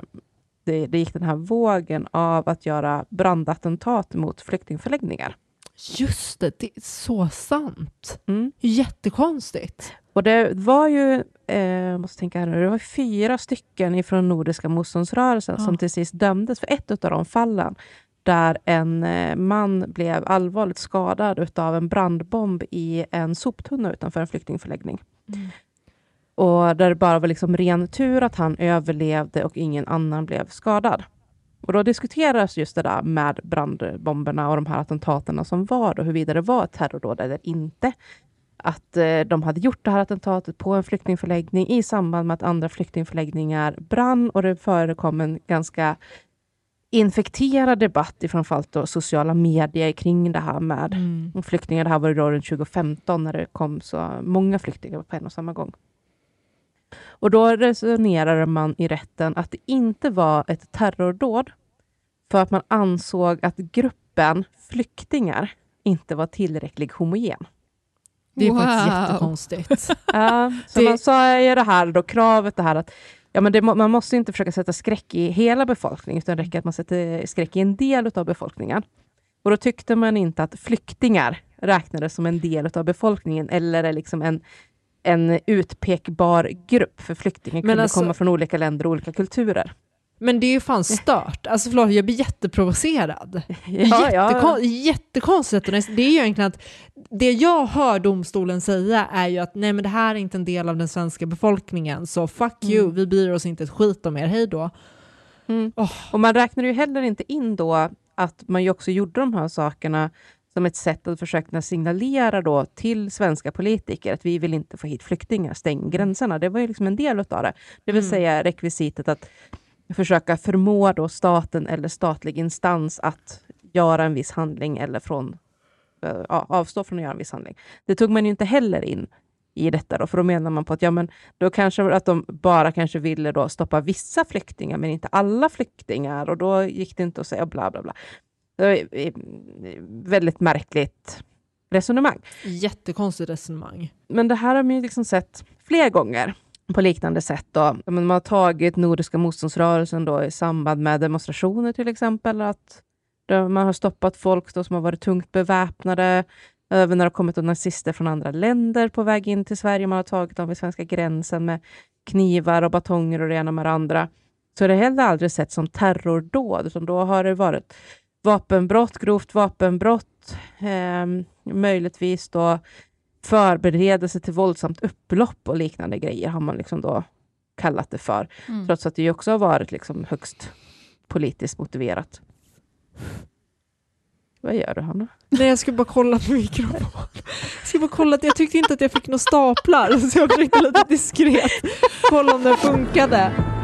det, det gick den här vågen av att göra brandattentat mot flyktingförläggningar. Just det, det är så sant. Mm. Jättekonstigt. Och det var ju, eh, måste tänka här nu, det var fyra stycken ifrån Nordiska motståndsrörelsen ja. som till sist dömdes för ett av de fallen där en eh, man blev allvarligt skadad av en brandbomb i en soptunna utanför en flyktingförläggning. Mm. Och där det bara var liksom ren tur att han överlevde och ingen annan blev skadad. Och då diskuteras just det där med brandbomberna och de här attentaten som var och huruvida det var ett terrordåd eller inte. Att eh, de hade gjort det här attentatet på en flyktingförläggning i samband med att andra flyktingförläggningar brann och det förekom en ganska infekterad debatt i framförallt då sociala medier kring det här med mm. flyktingar. Det här var då runt 2015 när det kom så många flyktingar på en och samma gång. Och då resonerade man i rätten att det inte var ett terrordåd för att man ansåg att gruppen flyktingar inte var tillräckligt homogen. Det är wow. faktiskt jättekonstigt. [laughs] ja, så det... man sa ju det här då, kravet det här att ja, men det, man måste inte försöka sätta skräck i hela befolkningen, utan det räcker att man sätter skräck i en del av befolkningen. Och då tyckte man inte att flyktingar räknades som en del av befolkningen eller liksom en en utpekbar grupp, för flyktingar kunde alltså, komma från olika länder och olika kulturer. Men det är ju fan stört. Alltså förlåt, jag blir jätteprovocerad. [laughs] Ja, Jättekon ja. Jättekonstigt. Det är ju egentligen att det jag hör domstolen säga är ju att nej men det här är inte en del av den svenska befolkningen, så fuck mm. you, vi bryr oss inte ett skit om er, hej då. Mm. Oh. Och man räknar ju heller inte in då att man ju också gjorde de här sakerna som ett sätt att försöka signalera då till svenska politiker att vi vill inte få hit flyktingar, stäng gränserna. Det var ju liksom en del av det. Det vill mm. säga rekvisitet att försöka förmå då staten eller statlig instans att göra en viss handling eller från, äh, avstå från att göra en viss handling. Det tog man ju inte heller in i detta då, för då menar man på att ja, men då kanske att de bara kanske ville då stoppa vissa flyktingar, men inte alla flyktingar och då gick det inte att säga bla bla bla. Väldigt märkligt resonemang. Jättekonstigt resonemang. Men det här har man ju liksom sett fler gånger på liknande sätt. Då. Man har tagit Nordiska motståndsrörelsen då i samband med demonstrationer till exempel. Att man har stoppat folk då som har varit tungt beväpnade. Även när det har kommit nazister från andra länder på väg in till Sverige. Man har tagit dem vid svenska gränsen med knivar och batonger och det ena med det andra. Så det har heller aldrig sett som terrordåd, utan då har det varit vapenbrott, grovt vapenbrott, eh, möjligtvis då förberedelse till våldsamt upplopp och liknande grejer har man liksom då kallat det för. Mm. Trots att det också har varit liksom högst politiskt motiverat. Vad gör du Hanna? Nej jag skulle bara kolla på mikrofonen. Jag skulle bara kolla jag tyckte inte att jag fick några staplar så jag försökte lite diskret kolla om den funkade.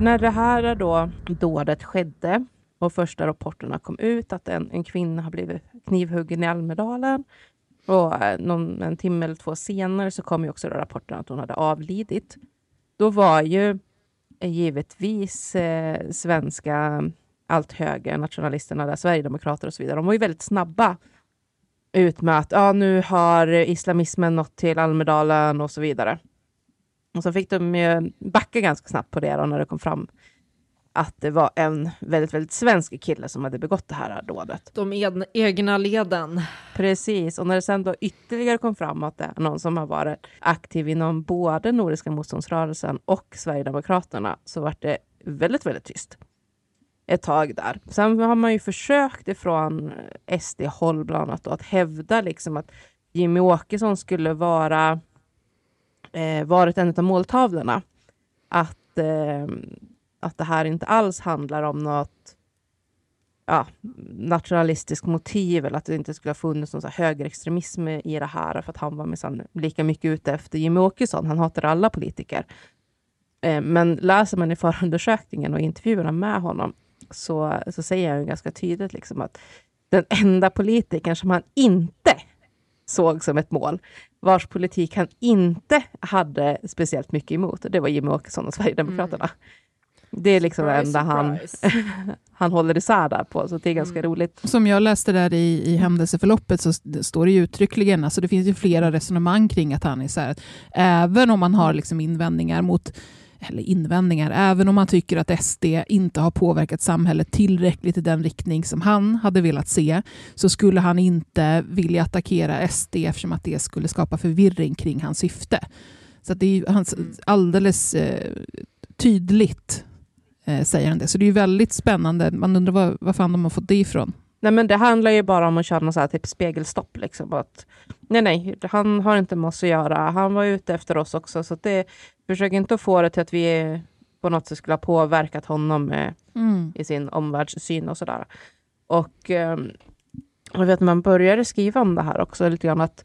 När det här då dådet skedde och första rapporterna kom ut att en, en kvinna har blivit knivhuggen i Almedalen och eh, någon, en timme eller två senare så kom ju också rapporten att hon hade avlidit. Då var ju eh, givetvis eh, svenska allt högre nationalisterna, där, Sverigedemokrater och så vidare, de var ju väldigt snabba ut med att ja, nu har islamismen nått till Almedalen och så vidare. Och så fick de ju backa ganska snabbt på det då, när det kom fram att det var en väldigt, väldigt svensk kille som hade begått det här dådet. De egna leden. Precis, och när det sen då ytterligare kom fram att det är någon som har varit aktiv inom både Nordiska motståndsrörelsen och Sverigedemokraterna så var det väldigt, väldigt tyst ett tag där. Sen har man ju försökt ifrån SD-håll bland annat då, att hävda liksom att Jimmy Åkesson skulle vara eh, varit en av måltavlorna. Att, eh, att det här inte alls handlar om något ja, nationalistiskt motiv eller att det inte skulle ha funnits någon så högerextremism i det här för att han var minsann lika mycket ute efter Jimmy Åkesson. Han hatar alla politiker. Eh, men läser man i förundersökningen och intervjuerna med honom så, så säger han ganska tydligt liksom att den enda politikern som han inte såg som ett mål, vars politik han inte hade speciellt mycket emot. Det var Jimmie Åkesson och Sverigedemokraterna. Mm. Det är liksom surprise, det enda han, [laughs] han håller isär där på, så det är ganska mm. roligt. Som jag läste där i, i händelseförloppet så står det ju uttryckligen, alltså det finns ju flera resonemang kring att han är så här, även om man har liksom invändningar mot eller invändningar, även om man tycker att SD inte har påverkat samhället tillräckligt i den riktning som han hade velat se, så skulle han inte vilja attackera SD eftersom att det skulle skapa förvirring kring hans syfte. Så det är hans, mm. alldeles eh, tydligt eh, säger han det. Så det är väldigt spännande. Man undrar var, var fan de har fått det ifrån. Nej, men det handlar ju bara om att köra något så här typ spegelstopp. Liksom. Att, nej, nej, han har inte med oss att göra. Han var ute efter oss också. Så det, försök inte att få det till att vi på något sätt skulle ha påverkat honom eh, mm. i sin omvärldssyn och sådär. Och eh, jag vet, man började skriva om det här också, lite grann att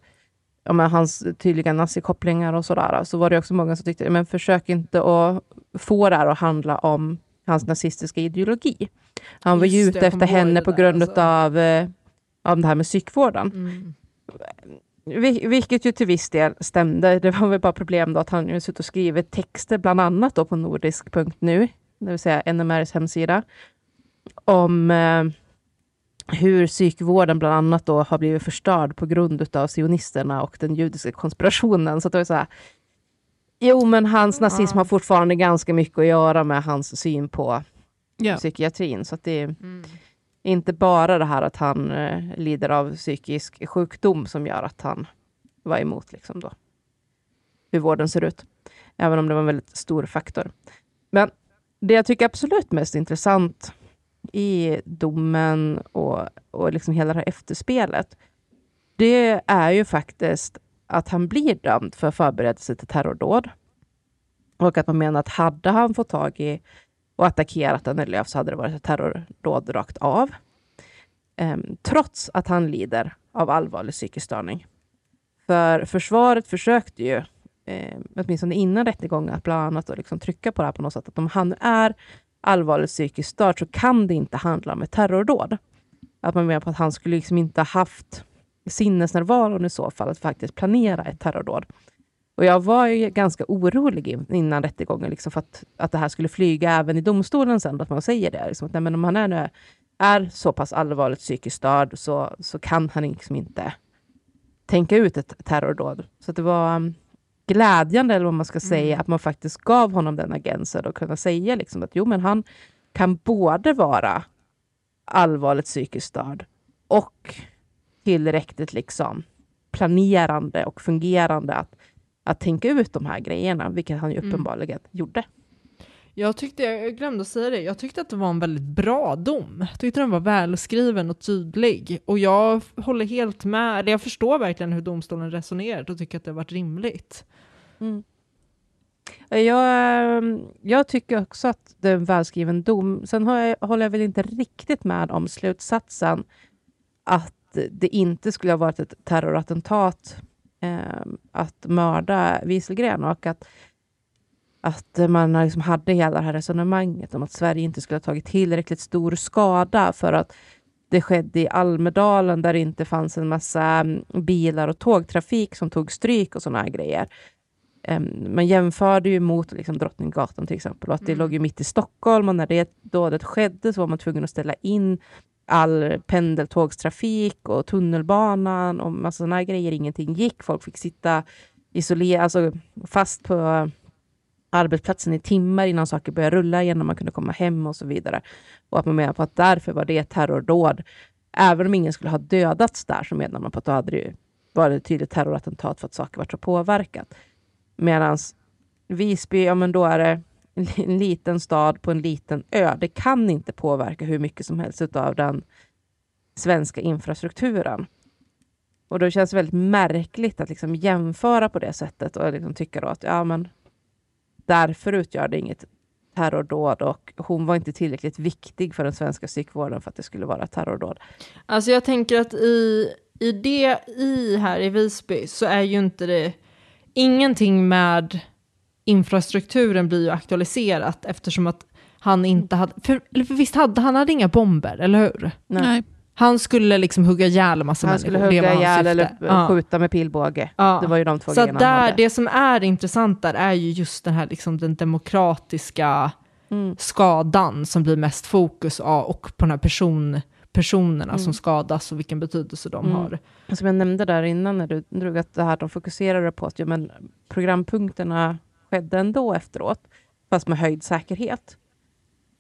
ja, men hans tydliga nazikopplingar och sådär, så var det också många som tyckte, men försök inte att få det här att handla om hans nazistiska ideologi. Han var ju ute efter henne på grund alltså. av, eh, av det här med psykvården. Mm. Vilket ju till viss del stämde. Det var väl bara problem då att han ju suttit och skrivit texter, bland annat då på nordisk.nu, det vill säga NMRs hemsida, om eh, hur psykvården bland annat då har blivit förstörd på grund av sionisterna och den judiska konspirationen. Så det var så här, jo men hans nazism har fortfarande ganska mycket att göra med hans syn på ja. psykiatrin. Så det mm inte bara det här att han eh, lider av psykisk sjukdom som gör att han var emot liksom då, hur vården ser ut. Även om det var en väldigt stor faktor. Men det jag tycker absolut mest intressant i domen och, och liksom hela det här efterspelet, det är ju faktiskt att han blir dömd för förberedelse till terrordåd. Och att man menar att hade han fått tag i och attackerat Annie så hade det varit ett terrordåd rakt av. Um, trots att han lider av allvarlig psykisk störning. För försvaret försökte ju, eh, åtminstone innan rättegången, att bland annat liksom trycka på det här på något sätt, att om han är allvarligt psykiskt störd så kan det inte handla om ett terrordåd. Att man menar på att han skulle liksom inte haft sinnesnärvaron i så fall att faktiskt planera ett terrordåd. Och jag var ju ganska orolig innan rättegången liksom för att, att det här skulle flyga även i domstolen sen, att man säger det. Liksom, att, nej, men om han är, nu, är så pass allvarligt psykiskt störd så, så kan han liksom inte tänka ut ett terrordåd. Så det var um, glädjande, eller vad man ska säga, mm. att man faktiskt gav honom den agensen och kunna säga liksom att jo, men han kan både vara allvarligt psykiskt störd och tillräckligt liksom planerande och fungerande att att tänka ut de här grejerna, vilket han ju mm. uppenbarligen mm. gjorde. Jag tyckte, jag glömde säga det, jag tyckte att det var en väldigt bra dom. Jag tyckte den var välskriven och tydlig. Och jag håller helt med, eller jag förstår verkligen hur domstolen resonerat och tycker att det har varit rimligt. Mm. Jag, jag tycker också att det är en välskriven dom. Sen jag, håller jag väl inte riktigt med om slutsatsen att det inte skulle ha varit ett terrorattentat eh, att mörda Wieselgren och att, att man liksom hade hela det här resonemanget om att Sverige inte skulle ha tagit tillräckligt stor skada för att det skedde i Almedalen där det inte fanns en massa mm, bilar och tågtrafik som tog stryk och sådana grejer. Um, man jämförde ju mot liksom, Drottninggatan till exempel och att det mm. låg ju mitt i Stockholm och när det dådet skedde så var man tvungen att ställa in all pendeltågstrafik och tunnelbanan och massa sådana grejer. Ingenting gick. Folk fick sitta isolerade, alltså fast på arbetsplatsen i timmar innan saker började rulla igen och man kunde komma hem och så vidare. Och att man menar på att därför var det ett terrordåd. Även om ingen skulle ha dödats där så menar man på att det hade varit ett tydligt terrorattentat för att saker var så påverkat. Medan Visby, ja men då är det en liten stad på en liten ö. Det kan inte påverka hur mycket som helst av den svenska infrastrukturen. Och då känns det väldigt märkligt att liksom jämföra på det sättet och liksom tycka att ja, men därför utgör det inget terrordåd och hon var inte tillräckligt viktig för den svenska psykvården för att det skulle vara terrordåd. Alltså jag tänker att i, i det i här i Visby så är ju inte det ingenting med infrastrukturen blir ju aktualiserat eftersom att han inte hade, för, eller för visst hade han hade inga bomber, eller hur? Nej. Han skulle liksom hugga ihjäl massa han människor. Han skulle hugga ihjäl eller ja. skjuta med pilbåge. Ja. Det var ju de två Så där, det som är intressant där är ju just den här liksom den demokratiska mm. skadan som blir mest fokus av och på den här person, personerna mm. som skadas och vilken betydelse de mm. har. Som jag nämnde där innan när du drog att det här de fokuserade på att ja, men programpunkterna skedde ändå efteråt, fast med höjd säkerhet.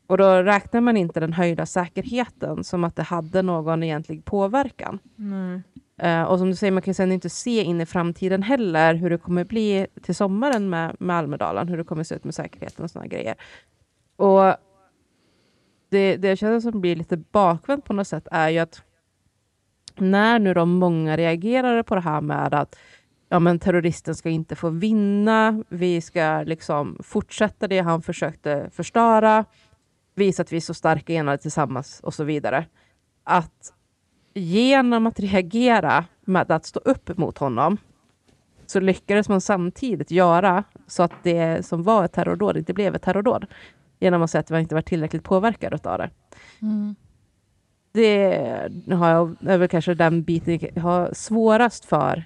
Och då räknar man inte den höjda säkerheten som att det hade någon egentlig påverkan. Mm. Uh, och som du säger, man kan sedan inte se in i framtiden heller hur det kommer bli till sommaren med, med Almedalen, hur det kommer se ut med säkerheten och sådana grejer. Och det, det jag känner som blir lite bakvänt på något sätt är ju att när nu de många reagerade på det här med att ja, men terroristen ska inte få vinna, vi ska liksom fortsätta det han försökte förstöra, visa att vi är så starka enade tillsammans och så vidare. Att genom att reagera med att stå upp mot honom så lyckades man samtidigt göra så att det som var ett terrordåd inte blev ett terrordåd. Genom att säga att man inte var tillräckligt påverkad av det. Mm. Det har jag, är väl kanske den biten jag har svårast för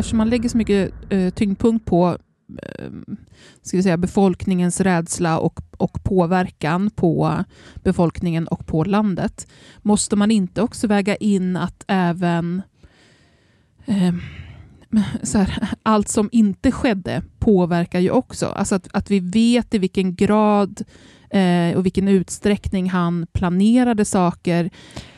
Eftersom man lägger så mycket eh, tyngdpunkt på eh, ska vi säga, befolkningens rädsla och, och påverkan på befolkningen och på landet, måste man inte också väga in att även eh, här, allt som inte skedde påverkar ju också. Alltså att, att vi vet i vilken grad eh, och vilken utsträckning han planerade saker.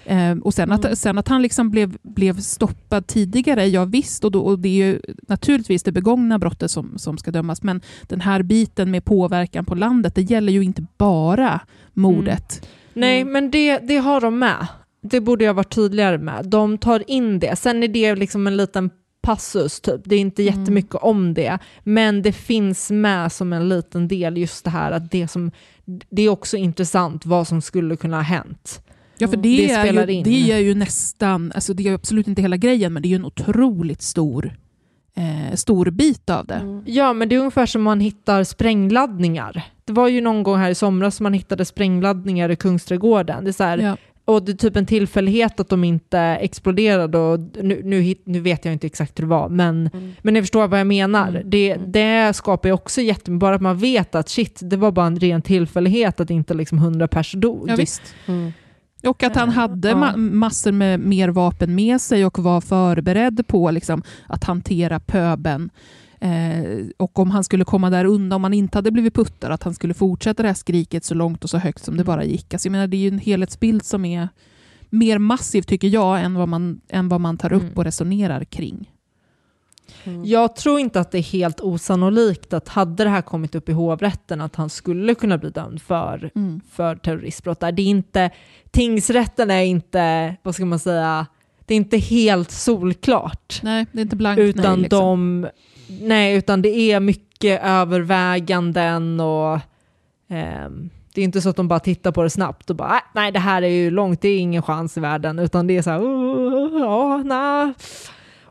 Eh, och sen att, mm. sen att han liksom blev, blev stoppad tidigare, ja visst, och, då, och det är ju naturligtvis det begångna brottet som, som ska dömas, men den här biten med påverkan på landet, det gäller ju inte bara mordet. Mm. Nej, mm. men det, det har de med. Det borde jag varit tydligare med. De tar in det. Sen är det liksom en liten passus, typ. det är inte Mm. jättemycket om det, men det finns med som en liten del just det här att det, som, det är också intressant vad som skulle kunna ha hänt. Ja, för det, Det är spelar ju, in. det är ju nästan, alltså det är absolut inte hela grejen, men det är ju en otroligt stor, eh, stor bit av det. Ja, men det är ungefär som man hittar sprängladdningar. Det var ju någon gång här i somras som man hittade sprängladdningar i Kungsträdgården. Det är så här, Ja. Och det är typ en tillfällighet att de inte exploderade. Och nu, nu, nu vet jag inte exakt hur det var, men, men ni förstår vad jag menar. Mm. Det, det skapar ju också jättemycket, bara att man vet att shit, det var bara en ren tillfällighet att inte liksom 100 pers dog. Ja, visst. Och att han hade ma- massor med mer vapen med sig och var förberedd på liksom, att hantera pöben. Eh, och om han skulle komma där undan, om han inte hade blivit puttad, att han skulle fortsätta det här skriket så långt och så högt som det bara gick. Alltså, jag menar, det är ju en helhetsbild som är mer massiv, tycker jag, än vad man, än vad man tar upp Mm. och resonerar kring. Jag tror inte att det är helt osannolikt att hade det här kommit upp i hovrätten att han skulle kunna bli dömd för, Mm. för terroristbrott. Där. Det är inte, tingsrätten är inte, vad ska man säga, det är inte helt solklart. Nej, det är inte blankt utan nej. Liksom. de, nej, utan det är mycket överväganden och ehm, det är inte så att de bara tittar på det snabbt och bara "Äh, nej det här är ju långt, det är ingen chans i världen, utan det är så här, "Uh, ja, nej.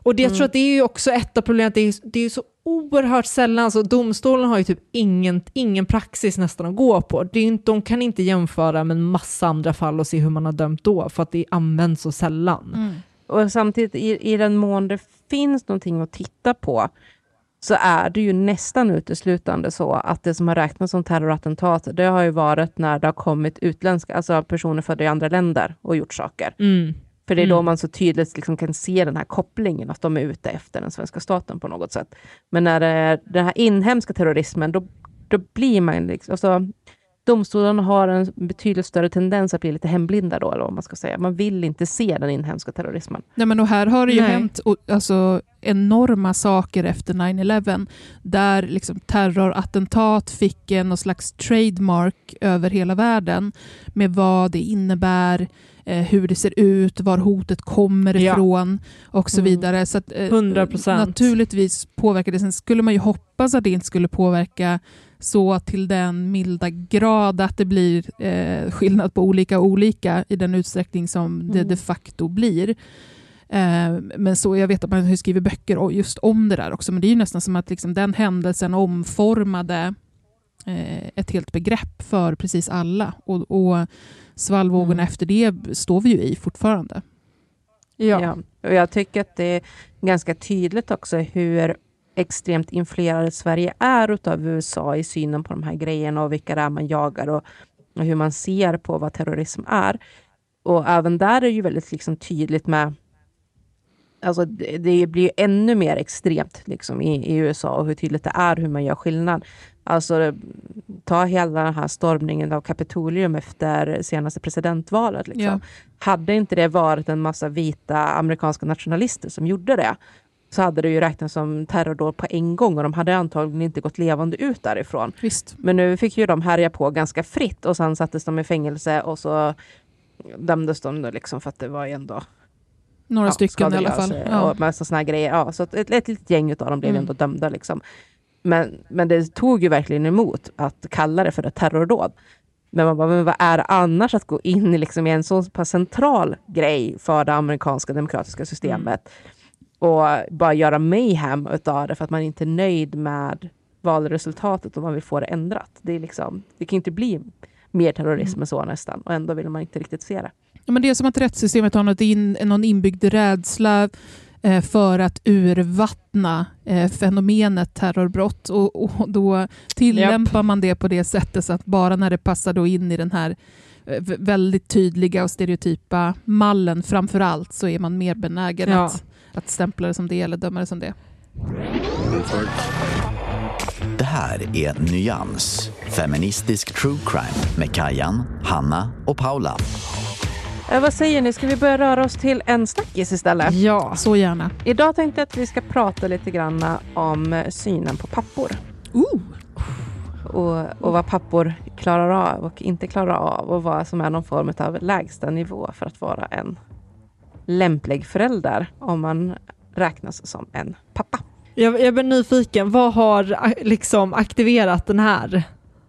Och det, jag tror att det är ju också ett av problemen, det är, det är så oerhört sällan, alltså domstolen har ju typ ingen, ingen praxis nästan att gå på. Det är inte, de kan inte jämföra med en massa andra fall och se hur man har dömt då, för att det används så sällan. Mm. Och samtidigt, i, i den mån det finns någonting att titta på, så är det ju nästan uteslutande så att det som har räknats som terrorattentat, det har ju varit när det har kommit utländska, alltså personer födda i andra länder och gjort saker. Mm. För det är då Mm. man så tydligt liksom kan se den här kopplingen, att de är ute efter den svenska staten på något sätt. Men när det är den här inhemska terrorismen, då, då blir man liksom, alltså, domstolarna har en betydligt större tendens att bli lite hemblinda då, eller vad man ska säga. Man vill inte se den inhemska terrorismen. Nej, men och här har det ju Nej. hänt alltså, enorma saker efter 9-11 där liksom, terrorattentat fick en någon slags trademark över hela världen med vad det innebär, eh, hur det ser ut, var hotet kommer Ja. ifrån och så Mm. vidare. Så att, eh, 100%. Naturligtvis påverkar det. Sen skulle man ju hoppas att det inte skulle påverka så till den milda grad att det blir eh, skillnad på olika och olika i den utsträckning som det Mm. de facto blir. Eh, men så jag vet att man har skrivit böcker just om det där också, men det är nästan som att liksom den händelsen omformade ett helt begrepp för precis alla. Och, och svallvågorna Mm. efter det står vi ju i fortfarande. Ja. Och jag tycker att det är ganska tydligt också hur extremt influerad Sverige är utav USA i synen på de här grejerna och vilka det är man jagar och, och hur man ser på vad terrorism är. Och även där är det ju väldigt liksom tydligt med Alltså det, det blir ju ännu mer extremt liksom, i, i USA och hur tydligt det är hur man gör skillnad. Alltså ta hela den här stormningen av Kapitolium efter senaste presidentvalet. Liksom. Ja. Hade inte det varit en massa vita amerikanska nationalister som gjorde det, så hade det ju räknats som terrordåd på en gång och de hade antagligen inte gått levande ut därifrån. Visst. Men nu fick ju de härja på ganska fritt och sen sattes de i fängelse och så dömdes de liksom för att det var ändå Några ja, stycken i alla fall. Ja. Och massa såna grejer. Ja, så ett, ett litet gäng av dem blev Mm. ändå dömda. Liksom. Men, men det tog ju verkligen emot att kalla det för ett terrordåd. Men man bara, men vad är det annars att gå in i, liksom, i en så pass central grej för det amerikanska demokratiska systemet och bara göra mayhem utav det för att man inte är nöjd med valresultatet och man vill få det ändrat. Det, är liksom, det kan inte bli mer terrorism än så nästan och ändå vill man inte riktigt se det. Ja, men det är som att rättssystemet har något in, någon inbyggd rädsla för att urvattna eh, fenomenet terrorbrott och, och då tillämpar man det på det sättet så att bara när det passar då in i den här eh, väldigt tydliga och stereotypa mallen framför allt så är man mer benägen Ja. att, att stämpla det som det eller döma det som det. Det här är Nyans, feministisk true crime med Kajan, Hanna och Paula. Eh, vad säger ni, ska vi börja röra oss till en snackis istället? Ja. Så gärna. Idag tänkte jag att vi ska prata lite grann om eh, synen på pappor. Ooh. Och, och vad pappor klarar av och inte klarar av och vad som är någon form av lägsta nivå för att vara en lämplig förälder om man räknas som en pappa. Jag, jag blir nyfiken, vad har liksom aktiverat den här?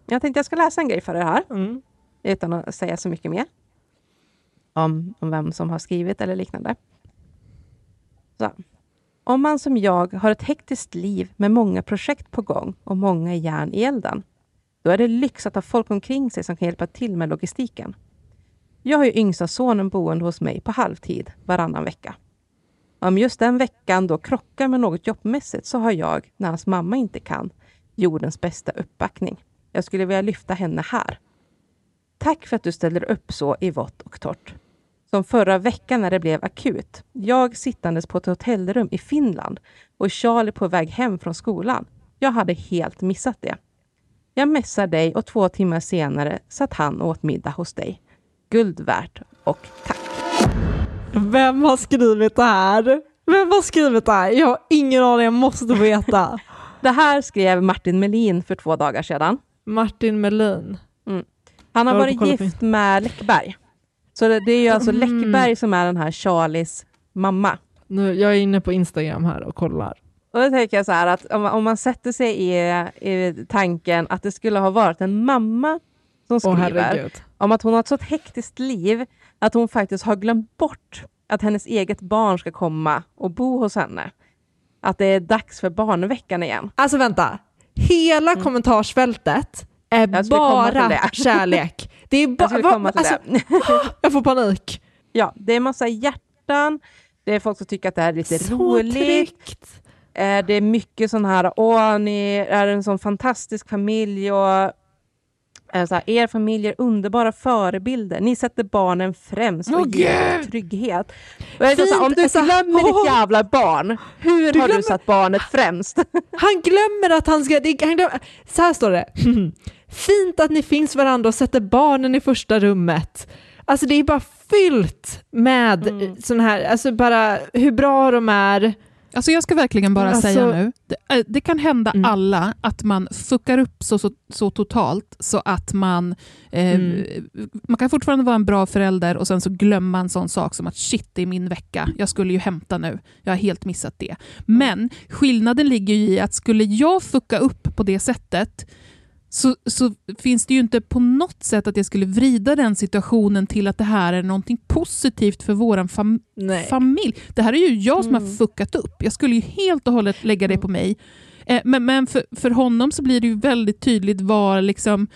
Jag tänkte jag ska läsa en grej för er här, Mm. utan att säga så mycket mer om, om vem som har skrivit eller liknande. Så. Om man som jag har ett hektiskt liv med många projekt på gång och många järn i elden, då är det lyx att ha folk omkring sig som kan hjälpa till med logistiken. Jag har ju yngsta sonen boende hos mig på halvtid varannan vecka. Om just den veckan då krockar med något jobbmässigt så har jag, när hans mamma inte kan, jordens bästa uppbackning. Jag skulle vilja lyfta henne här. Tack för att du ställer upp så i vått och torrt. Som förra veckan när det blev akut. Jag sittandes på ett hotellrum i Finland och Charlie på väg hem från skolan. Jag hade helt missat det. Jag messar dig och två timmar senare satt han och åt middag hos dig. Guld värt och tack. Vem har skrivit det här? Vem har skrivit det här? Jag har ingen aning, jag måste veta. Det här skrev Martin Melin för två dagar sedan. Martin Melin. Mm. Han har varit gift med Läckberg. Så det, det är ju alltså Mm. Läckberg som är den här Charlies mamma. Nu, jag är inne på Instagram här och kollar. Och då tänker jag så här att om, man- om man sätter sig i, i tanken att det skulle ha varit en mamma som skriver herregud. om att hon har ett så hektiskt liv att hon faktiskt har glömt bort att hennes eget barn ska komma och bo hos henne. Att det är dags för barnveckan igen. Alltså vänta, hela kommentarsfältet är Mm. Komma till bara kärlek. [laughs] Det är Jag bara... till alltså, [gasps] jag får panik. Ja, det är massa hjärtan. Det är folk som tycker att det här är lite Så roligt. tryggt. Eh, Det är mycket sån här, åh, ni är en sån fantastisk familj och eh, så här, er familj är underbara förebilder. Ni sätter barnen främst och Åh, ger Gud! trygghet. Och jag är så Fint, här, om du alltså, glömmer åh. ditt jävla barn, hur Du har glömmer- du satt barnet främst? Han glömmer att han ska... Det, han glömmer, så här står det. [laughs] Fint att ni finns varandra och sätter barnen i första rummet. Alltså det är bara fyllt med mm. sån här, alltså bara hur bra de är. Alltså jag ska verkligen bara Alltså- säga nu, det, eh, det kan hända Mm. alla att man fuckar upp så, så, så totalt så att man, eh, Mm. man kan fortfarande vara en bra förälder och sen så glömmer man en sån sak som att shit, det är min vecka, jag skulle ju hämta nu, jag har helt missat det. Men skillnaden ligger ju i att skulle jag fucka upp på det sättet så, så finns det ju inte på något sätt att jag skulle vrida den situationen till att det här är någonting positivt för vår fam Nej. familj. Det här är ju jag som Mm. har fuckat upp. Jag skulle ju helt och hållet lägga det på mig. Eh, men men för, för honom så blir det ju väldigt tydligt var liksom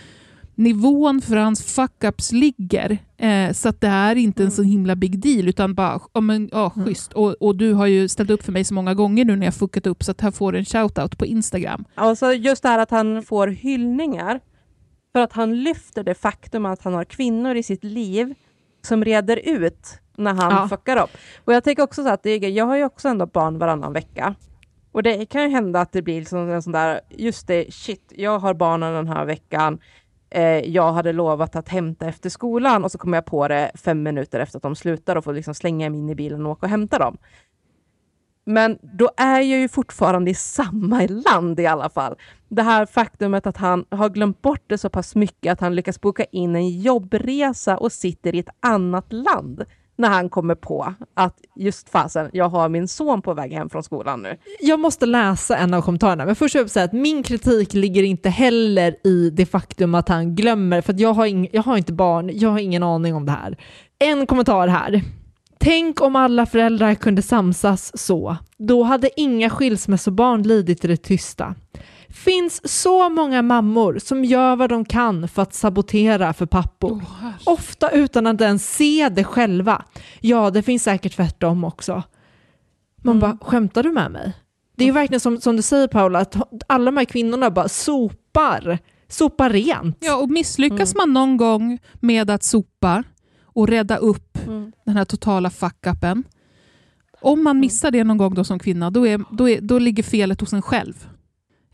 nivån för hans fuck-ups ligger. Eh, så att det är inte en så himla big deal, utan bara, ja men ja, schysst. Och, och du har ju ställt upp för mig så många gånger nu när jag fuckat upp, så att här får du en shout-out på Instagram. Alltså just det här att han får hyllningar för att han lyfter det faktum att han har kvinnor i sitt liv som reder ut när han Ja. fuckar upp. Och jag tänker också så att det är, jag har ju också ändå barn varannan vecka. Och det kan ju hända att det blir liksom en sån där, just det, shit, jag har barnen den här veckan. Eh, jag hade lovat att hämta efter skolan och så kom jag på det fem minuter efter att de slutar och får liksom slänga mig in i bilen och åka och hämta dem. Men då är jag ju fortfarande i samma land i alla fall. Det här faktumet att han har glömt bort det så pass mycket att han lyckas boka in en jobbresa och sitter i ett annat land när han kommer på att just fasen, jag har min son på väg hem från skolan nu. Jag måste läsa en av kommentarerna, men först vill jag säga att min kritik ligger inte heller i det faktum att han glömmer, för att jag har, ing, jag har inte barn, jag har ingen aning om det här. En kommentar här. Tänk om alla föräldrar kunde samsas så. Då hade inga skilsmässobarn lidit i det tysta. Finns så många mammor som gör vad de kan för att sabotera för pappor. Ofta utan att ens se det själva. Ja, det finns säkert tvärtom också. Man bara, skämtar du med mig? Det är ju verkligen som, som du säger Paula, att alla de här kvinnorna bara sopar, sopar rent. Ja, och misslyckas man någon gång med att sopa och rädda upp den här totala fuck-upen, om man missar det någon gång då som kvinna, då, är, då, är, då ligger felet hos en själv.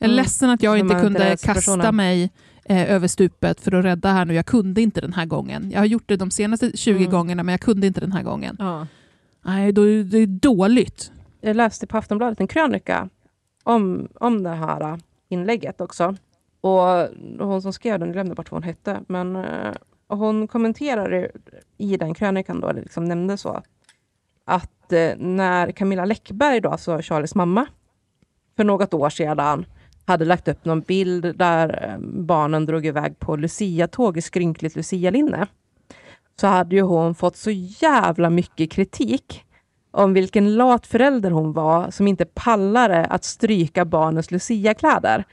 Jag är Mm. ledsen att jag inte kunde kasta mig eh, över stupet för att rädda här nu. Jag kunde inte den här gången. Jag har gjort det de senaste 20 Mm. gångerna, men jag kunde inte den här gången. Ja. Nej, då, det är dåligt. jag läste på Aftonbladet en krönika om, om det här inlägget också. Och hon som skrev den, jag glömde bort vad hon hette, men eh, hon kommenterade i den krönikan då, eller liksom nämnde så, att eh, när Camilla Läckberg, då, alltså Charlies mamma, för något år sedan hade lagt upp någon bild där eh, barnen drog iväg på Lucia-tåg i skrynkligt Lucia-linne. Så hade ju hon fått så jävla mycket kritik om vilken lat förälder hon var som inte pallade att stryka barnens Lucia-kläder.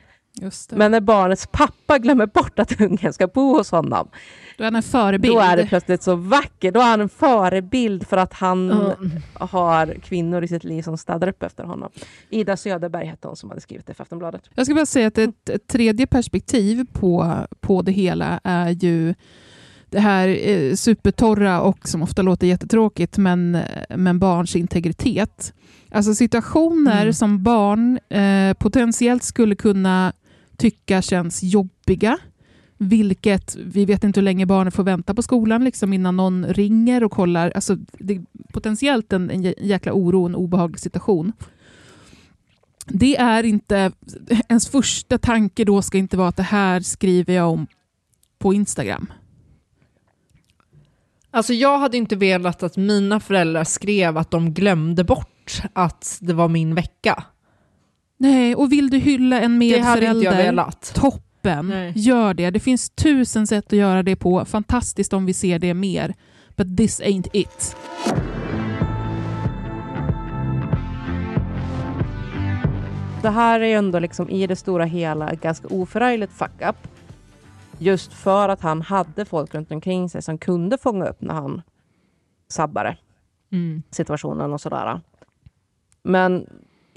Men när barnets pappa glömmer bort att ungen ska bo hos honom, då är han en förebild. Då är det plötsligt så vackert. Då är han en förebild för att han mm. har kvinnor i sitt liv som städar upp efter honom. Ida Söderberg hette hon som hade skrivit det för Aftonbladet. Jag ska bara säga att ett, ett tredje perspektiv på, på det hela är ju det här eh, supertorra och som ofta låter jättetråkigt, men, men barns integritet. Alltså situationer mm. som barn eh, potentiellt skulle kunna tycka känns jobbiga, vilket vi vet inte hur länge barnen får vänta på skolan liksom innan någon ringer och kollar. Alltså, det är potentiellt en, en jäkla oro, en obehaglig situation. Det är inte, ens första tanke då ska inte vara att det här skriver jag om på Instagram. Alltså jag hade inte velat att mina föräldrar skrev att de glömde bort att det var min vecka. Nej, och vill du hylla en medförälder, det hade inte jag velat. toppen. Nej. Gör det. Det finns tusen sätt att göra det på. Fantastiskt om vi ser det mer. But this ain't it. Det här är ju ändå liksom i det stora hela ett ganska oförargligt fuck-up. Just för att han hade folk runt omkring sig som kunde fånga upp när han sabbade mm. situationen och sådär. Men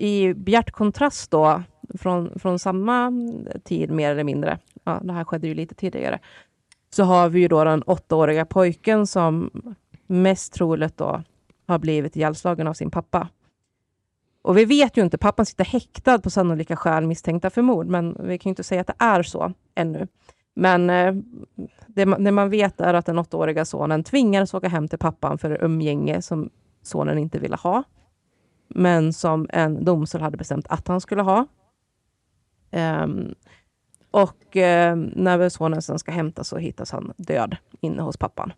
i bjärt kontrast då, från, från samma tid mer eller mindre, ja, det här skedde ju lite tidigare, så har vi ju då den åttaåriga pojken som mest troligt då har blivit ihjälslagen av sin pappa. Och vi vet ju inte, pappan sitter häktad på sannolika skäl misstänkta för mord, men vi kan ju inte säga att det är så ännu. Men eh, det, det, man vet är att den åttaåriga sonen tvingades åka hem till pappan för umgänge som sonen inte ville ha men som en domstol hade bestämt att han skulle ha. Um, och uh, när sonen sen ska hämtas så hittas han död inne hos pappan.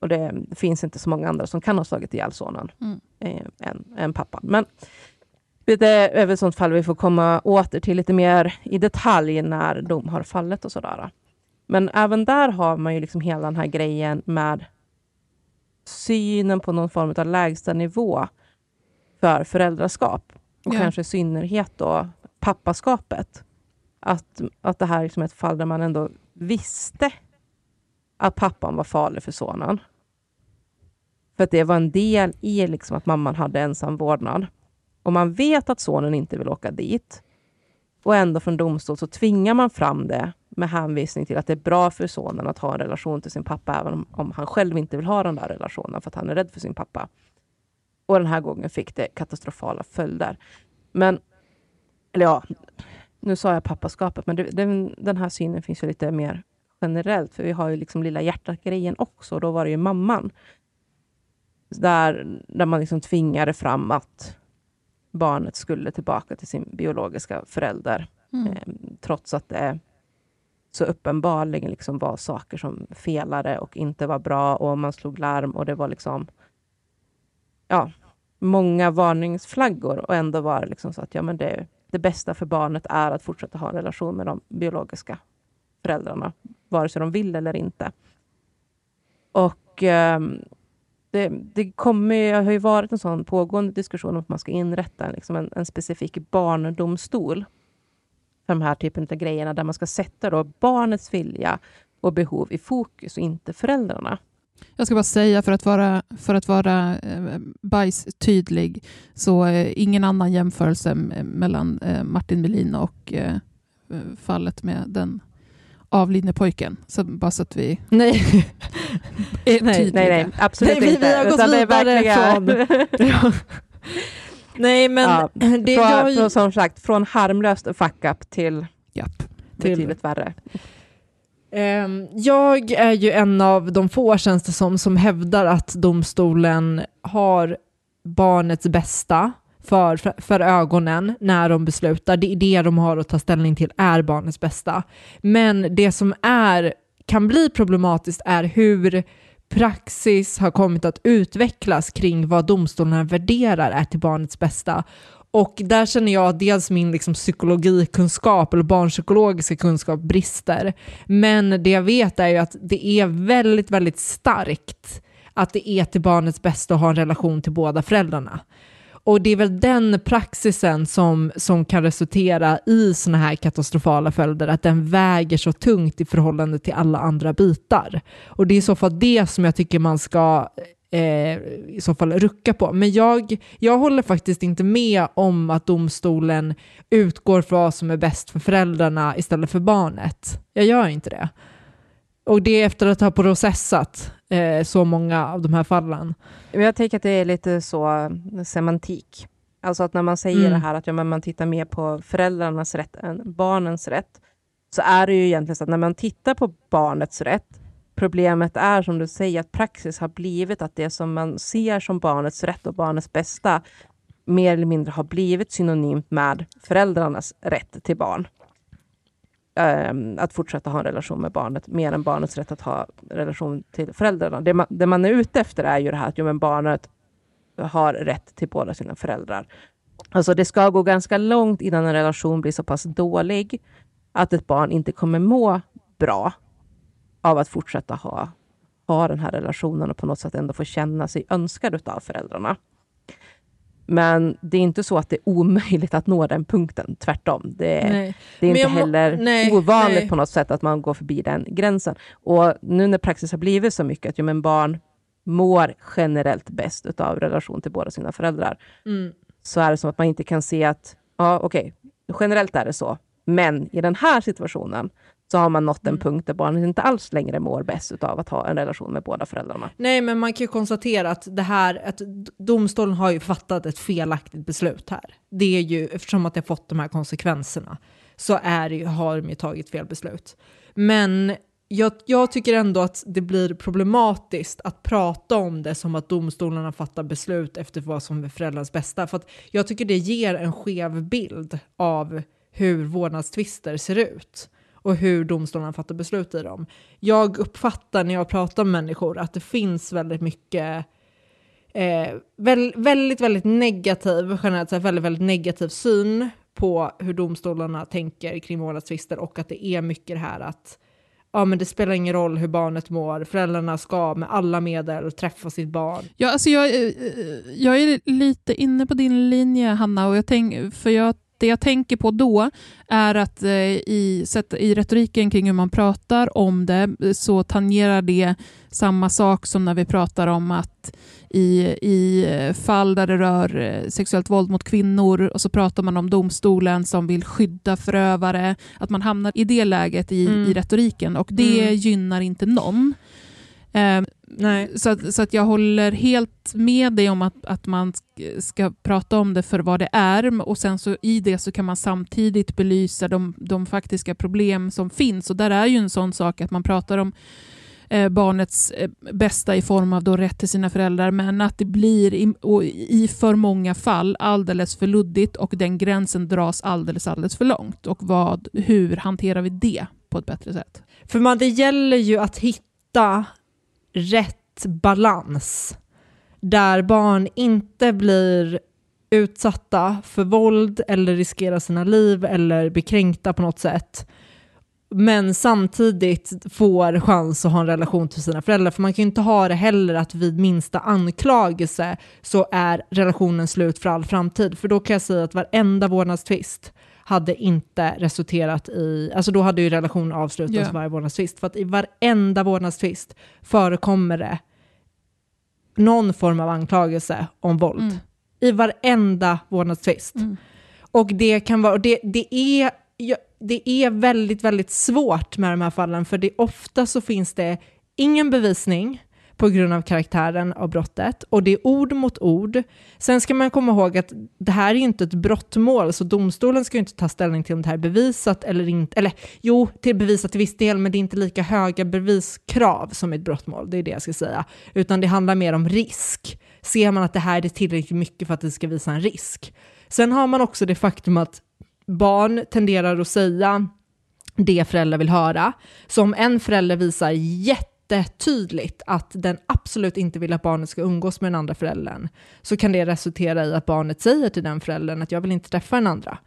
Och det finns inte så många andra som kan ha slagit ihjäl sonen mm. eh, än, än pappan. Men det är väl sånt fall vi får komma åter till lite mer i detalj när dom har fallit och sådär. Men även där har man ju liksom hela den här grejen med synen på någon form av lägsta nivå för föräldraskap. Och ja. kanske i synnerhet då pappaskapet. Att, att det här liksom är ett fall där man ändå visste att pappan var farlig för sonen. För att det var en del i liksom att mamman hade ensam vårdnad. Och man vet att sonen inte vill åka dit. Och ändå från domstol så tvingar man fram det med hänvisning till att det är bra för sonen att ha en relation till sin pappa, även om, om han själv inte vill ha den där relationen, för att han är rädd för sin pappa. Och den här gången fick det katastrofala följder. Men, eller ja, nu sa jag pappaskapet, men det, den, den här synen finns ju lite mer generellt, för vi har ju liksom lilla hjärtat-grejen också, och då var det ju mamman. Där, där man liksom tvingade fram att barnet skulle tillbaka till sin biologiska förälder, mm. eh, trots att det så uppenbarligen liksom var saker som felade och inte var bra och man slog larm och det var liksom ja, många varningsflaggor och ändå var det liksom så att ja, men det, det bästa för barnet är att fortsätta ha en relation med de biologiska föräldrarna, vare sig de vill eller inte. Och eh, det, det kommer, har ju varit en sån pågående diskussion om att man ska inrätta liksom en, en specifik barndomstol för de här typen av grejerna, där man ska sätta då barnets vilja och behov i fokus och inte föräldrarna. Jag ska bara säga för att vara, för att vara eh, bajstydlig, så eh, ingen annan jämförelse mellan eh, Martin Melin och fallet med den avlidne pojken. Så bara så att vi [laughs] nej. är nej, tydliga. Nej, nej, absolut nej, inte. Vi har gått Utan vidare från... [laughs] Nej, men ja, det från, jag... från, som sagt, från harmlöst fuck up till Japp. betydligt värre. Ehm, jag är ju en av de få, känns det som, som hävdar att domstolen har barnets bästa för, för, för, ögonen när de beslutar. Det är det de har att ta ställning till, är barnets bästa. Men det som är, kan bli problematiskt är hur praxis har kommit att utvecklas kring vad domstolarna värderar är till barnets bästa. Och där känner jag att dels min liksom psykologikunskap eller barnpsykologiska kunskap brister. Men det jag vet är ju att det är väldigt, väldigt starkt att det är till barnets bästa att ha en relation till båda föräldrarna. Och det är väl den praxisen som, som kan resultera i sådana här katastrofala följder, att den väger så tungt i förhållande till alla andra bitar. Och det är i så fall det som jag tycker man ska eh, i så fall rucka på. Men jag, jag håller faktiskt inte med om att domstolen utgår från vad som är bäst för föräldrarna istället för barnet. Jag gör inte det. Och det är efter att ha processat eh, så många av de här fallen. Jag tänker att det är lite så semantik. Alltså att när man säger mm. det här att ja, men man tittar mer på föräldrarnas rätt än barnens rätt, så är det ju egentligen så att när man tittar på barnets rätt, problemet är som du säger att praxis har blivit att det som man ser som barnets rätt och barnets bästa mer eller mindre har blivit synonymt med föräldrarnas rätt till barn. Um, att fortsätta ha en relation med barnet, mer än barnets rätt att ha relation till föräldrarna. Det man, det man är ute efter är ju det här att jo, men barnet har rätt till båda sina föräldrar. Alltså det ska gå ganska långt innan en relation blir så pass dålig att ett barn inte kommer må bra av att fortsätta ha, ha den här relationen och på något sätt ändå få känna sig önskad av föräldrarna. Men det är inte så att det är omöjligt att nå den punkten, tvärtom. Det, det är inte heller nej, ovanligt nej. på något sätt att man går förbi den gränsen. Och nu när praxis har blivit så mycket att ju, men barn mår generellt bäst av relation till båda sina föräldrar, mm. så är det som att man inte kan se att, ja okej, okay, generellt är det så, men i den här situationen så har man nått en mm. punkt där barnet inte alls längre mår bäst av att ha en relation med båda föräldrarna. Nej, men man kan ju konstatera att det här, att domstolen har ju fattat ett felaktigt beslut här. Det är ju, eftersom att det har fått de här konsekvenserna, så är ju, har de ju tagit fel beslut. Men jag, jag, tycker ändå att det blir problematiskt att prata om det som att domstolarna fattar beslut efter vad som är föräldrarnas bästa. För jag tycker det ger en skev bild av hur vårdnadstvister ser ut och hur domstolarna fattar beslut i dem. Jag uppfattar när jag pratar med människor att det finns väldigt mycket eh, väldigt, väldigt negativ, generellt sett väldigt, väldigt negativ syn på hur domstolarna tänker kring vårdnadstvister och att det är mycket det här att ja, men det spelar ingen roll hur barnet mår, föräldrarna ska med alla medel träffa sitt barn. Ja, alltså jag, eh, eh, jag är lite inne på din linje, Hanna, och jag tänk, för jag det jag tänker på då är att eh, i, i retoriken kring hur man pratar om det så tangerar det samma sak som när vi pratar om att i, i fall där det rör eh, sexuellt våld mot kvinnor och så pratar man om domstolen som vill skydda förövare, att man hamnar i det läget i, mm. i retoriken och det mm. gynnar inte någon. Eh, Nej. Så, att, så att jag håller helt med dig om att, att man ska prata om det för vad det är och sen så i det så kan man samtidigt belysa de, de faktiska problem som finns och där är ju en sån sak att man pratar om eh, barnets eh, bästa i form av då rätt till sina föräldrar men att det blir i, i för många fall alldeles för luddigt och den gränsen dras alldeles, alldeles för långt och vad, hur hanterar vi det på ett bättre sätt? För man, det gäller ju att hitta rätt balans där barn inte blir utsatta för våld eller riskerar sina liv eller blir kränkta på något sätt men samtidigt får chans att ha en relation till sina föräldrar. För man kan ju inte ha det heller att vid minsta anklagelse så är relationen slut för all framtid. För då kan jag säga att varenda vårdnadstvist hade inte resulterat i, alltså då hade ju relationen avslutats yeah. varje vårdnadstvist. För att i varenda vårdnadstvist förekommer det någon form av anklagelse om våld. Mm. I varenda vårdnadstvist. Mm. Och det kan vara, det, det är, det är väldigt, väldigt svårt med de här fallen, för det ofta så finns det ingen bevisning, på grund av karaktären av brottet och det är ord mot ord. Sen ska man komma ihåg att det här är inte ett brottmål så domstolen ska inte ta ställning till om det här är bevisat eller inte. Eller jo, till bevisat till viss del, men det är inte lika höga beviskrav som ett brottmål. Det är det jag ska säga. Utan det handlar mer om risk. Ser man att det här är tillräckligt mycket för att det ska visa en risk? Sen har man också det faktum att barn tenderar att säga det föräldrar vill höra. Så om en förälder visar jätte jättetydligt att den absolut inte vill att barnet ska umgås med den andra föräldern, så kan det resultera i att barnet säger till den föräldern att jag vill inte träffa den andra.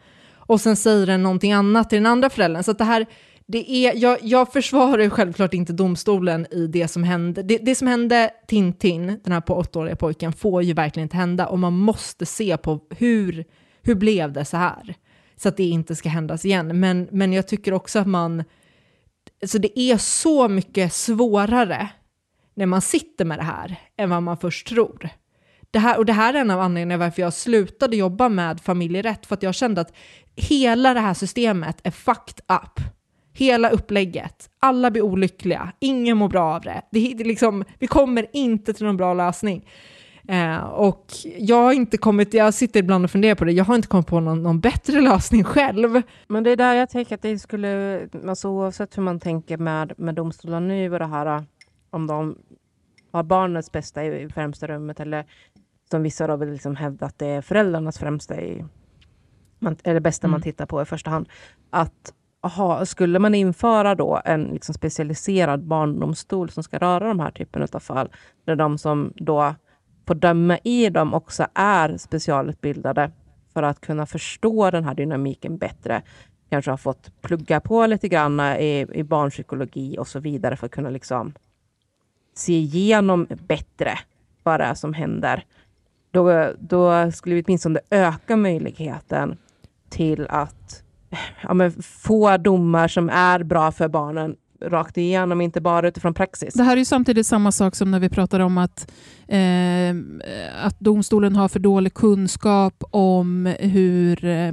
Och sen säger den någonting annat till den andra föräldern. Så att det här, det är, jag, jag försvarar självklart inte domstolen i det som hände. Det, det som hände Tintin, den här på åttaåriga pojken, får ju verkligen inte hända och man måste se på hur, hur blev det så här? Så att det inte ska händas igen. Men, men jag tycker också att man, alltså det är så mycket svårare när man sitter med det här än vad man först tror. Det här, och det här är en av anledningarna varför jag slutade jobba med familjerätt, för att jag kände att hela det här systemet är fucked up. Hela upplägget. Alla blir olyckliga. Ingen mår bra av det. det, det liksom, vi kommer inte till någon bra lösning. Eh, och jag har inte kommit, jag sitter ibland och funderar på det, jag har inte kommit på någon, någon bättre lösning själv. Men det är där jag tänker att det skulle, alltså oavsett hur man tänker med, med domstolarna nu och det här, om de har barnets bästa i, i främsta rummet eller som vissa då vill liksom hävda att det är föräldrarnas främsta i, man, det bästa mm. man tittar på i första hand. Att aha, skulle man införa då en liksom specialiserad barndomstol som ska röra de här typen av fall, där de som då på döma i dem också är specialutbildade för att kunna förstå den här dynamiken bättre, kanske har fått plugga på lite grann i, i barnpsykologi och så vidare för att kunna liksom se igenom bättre vad det är som händer. Då, då skulle vi åtminstone öka möjligheten till att ja, men få domar som är bra för barnen rakt igenom, inte bara utifrån praxis. Det här är ju samtidigt samma sak som när vi pratar om att, eh, att domstolen har för dålig kunskap om hur eh,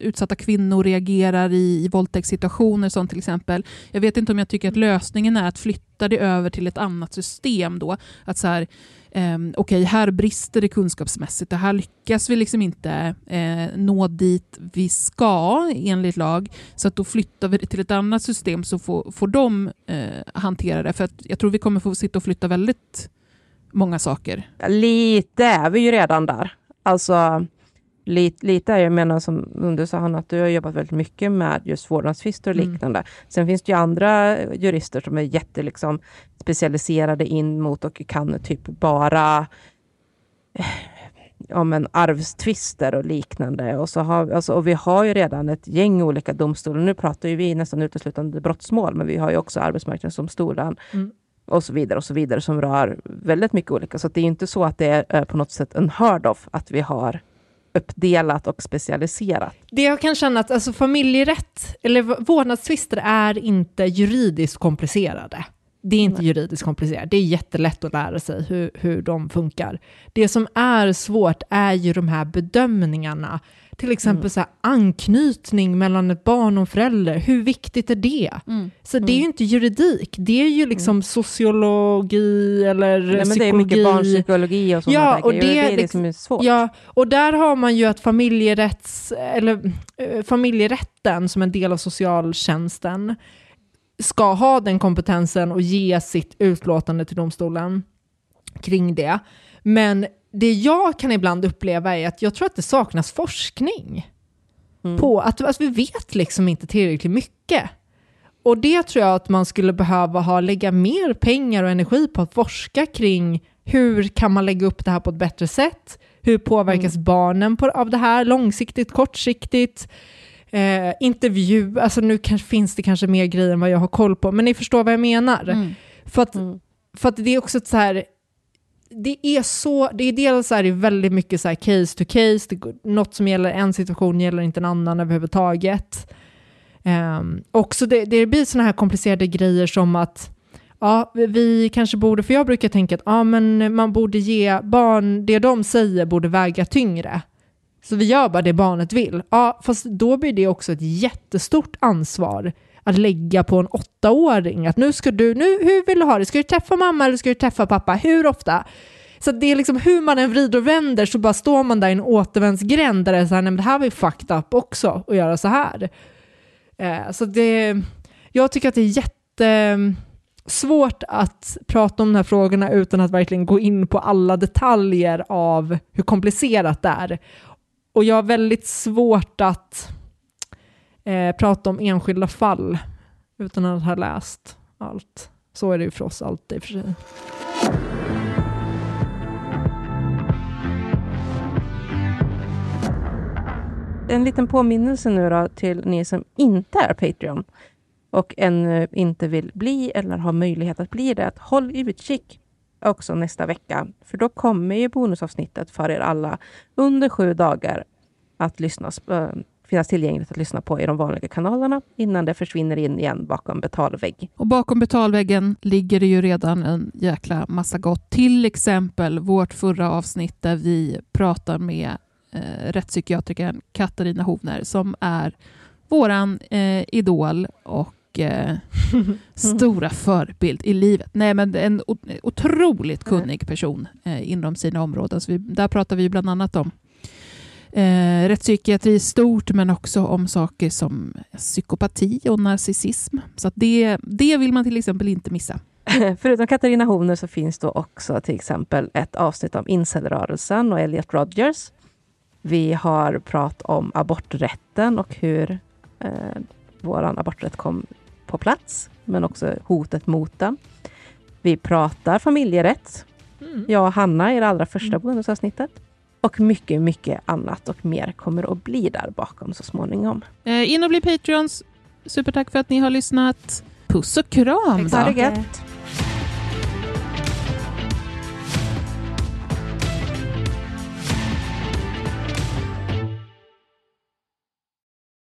utsatta kvinnor reagerar i, i våldtäktssituationer, sånt till exempel. Jag vet inte om jag tycker att lösningen är att flytta det över till ett annat system då. Att så här, um, okej, okay, här brister det kunskapsmässigt och här lyckas vi liksom inte uh, nå dit vi ska enligt lag, så att då flyttar vi det till ett annat system så får, får de uh, hantera det. För att jag tror vi kommer få sitta och flytta väldigt många saker. Lite är vi ju redan där. Alltså, Lite, lite jag menar som du sa Hanna, att du har jobbat väldigt mycket med just vårdnadstvister och mm. liknande. Mm. Sen finns det ju andra jurister som är jätte liksom, specialiserade in mot och kan typ bara ja, men arvstvister och liknande. Och, så har, alltså, och vi har ju redan ett gäng olika domstolar. Nu pratar ju vi nästan uteslutande brottsmål, men vi har ju också Arbetsmarknadsdomstolen mm. och så vidare och så vidare som rör väldigt mycket olika. Så det är inte så att det är på något sätt en hörd of att vi har uppdelat och specialiserat. Det jag kan känna att alltså, familjerätt eller vårdnadstvister är inte juridiskt komplicerade. Det är inte juridiskt komplicerat. Det är jättelätt att lära sig hur, hur de funkar. Det som är svårt är ju de här bedömningarna. Till exempel mm. så här, anknytning mellan ett barn och en förälder. Hur viktigt är det? Mm. Så det är ju mm. inte juridik. Det är ju liksom mm. sociologi eller Nej, psykologi. Det är mycket barnpsykologi och sådana ja, och det, det är det som är svårt. Ja, och där har man ju att familjerätts, eller, äh, familjerätten som en del av socialtjänsten ska ha den kompetensen och ge sitt utlåtande till domstolen kring det. Men det jag kan ibland uppleva är att jag tror att det saknas forskning. Mm. På att alltså, vi vet liksom inte tillräckligt mycket. Och det tror jag att man skulle behöva ha, lägga mer pengar och energi på att forska kring hur kan man lägga upp det här på ett bättre sätt? Hur påverkas mm. barnen på, av det här långsiktigt, kortsiktigt? eh, intervju, alltså nu kanske, finns det kanske mer grejer än vad jag har koll på, men ni förstår vad jag menar. Mm. För, att, mm. för att det är också så här, det är så, det är dels så här, det är väldigt mycket så här case to case, det, något som gäller en situation gäller inte en annan överhuvudtaget. Um, också det, det blir sådana här komplicerade grejer som att ja, vi kanske borde, för jag brukar tänka att ja, men man borde ge barn, det de säger borde väga tyngre. Så vi gör bara det barnet vill. Ja, fast då blir det också ett jättestort ansvar att lägga på en åttaåring. Att nu ska du, nu, hur vill du ha det? Ska du träffa mamma eller ska du träffa pappa? Hur ofta? Så det är liksom hur man än vrider och vänder så bara står man där i en återvändsgränd där det är så här, nej men det här var ju fucked up också att göra så här. Eh, så det, jag tycker att det är jättesvårt mm, att prata om de här frågorna utan att verkligen gå in på alla detaljer av hur komplicerat det är. Och jag har väldigt svårt att eh, prata om enskilda fall utan att ha läst allt. Så är det ju för oss alltid för sig. En liten påminnelse nu då till ni som inte är Patreon och ännu inte vill bli eller har möjlighet att bli det. Att håll utkik också nästa vecka, för då kommer ju bonusavsnittet för er alla under sju dagar att lyssnas, eh, finnas tillgängligt att lyssna på i de vanliga kanalerna innan det försvinner in igen bakom betalvägg. Och bakom betalväggen ligger det ju redan en jäkla massa gott. Till exempel vårt förra avsnitt där vi pratar med eh, rättspsykiatrikern Katarina Hovner som är våran eh, idol och eh, [laughs] stora förebild i livet. Nej, men en otroligt kunnig person eh, inom sina områden. Så vi, där pratar vi bland annat om eh, rättspsykiatri stort, men också om saker som psykopati och narcissism. Så det, det vill man till exempel inte missa. [laughs] Förutom Katarina Hovner så finns då också till exempel ett avsnitt om incelrörelsen och Elliot Rodgers. Vi har pratat om aborträtten och hur eh, vår aborträtt kom på plats, men också hotet mot den. Vi pratar familjerätt. Mm. Jag och Hanna i det allra första mm. bonusavsnittet. Och mycket, mycket annat och mer kommer att bli där bakom så småningom. Eh, in och bli Patreons. Supertack för att ni har lyssnat. Puss och kram! Ha det gött!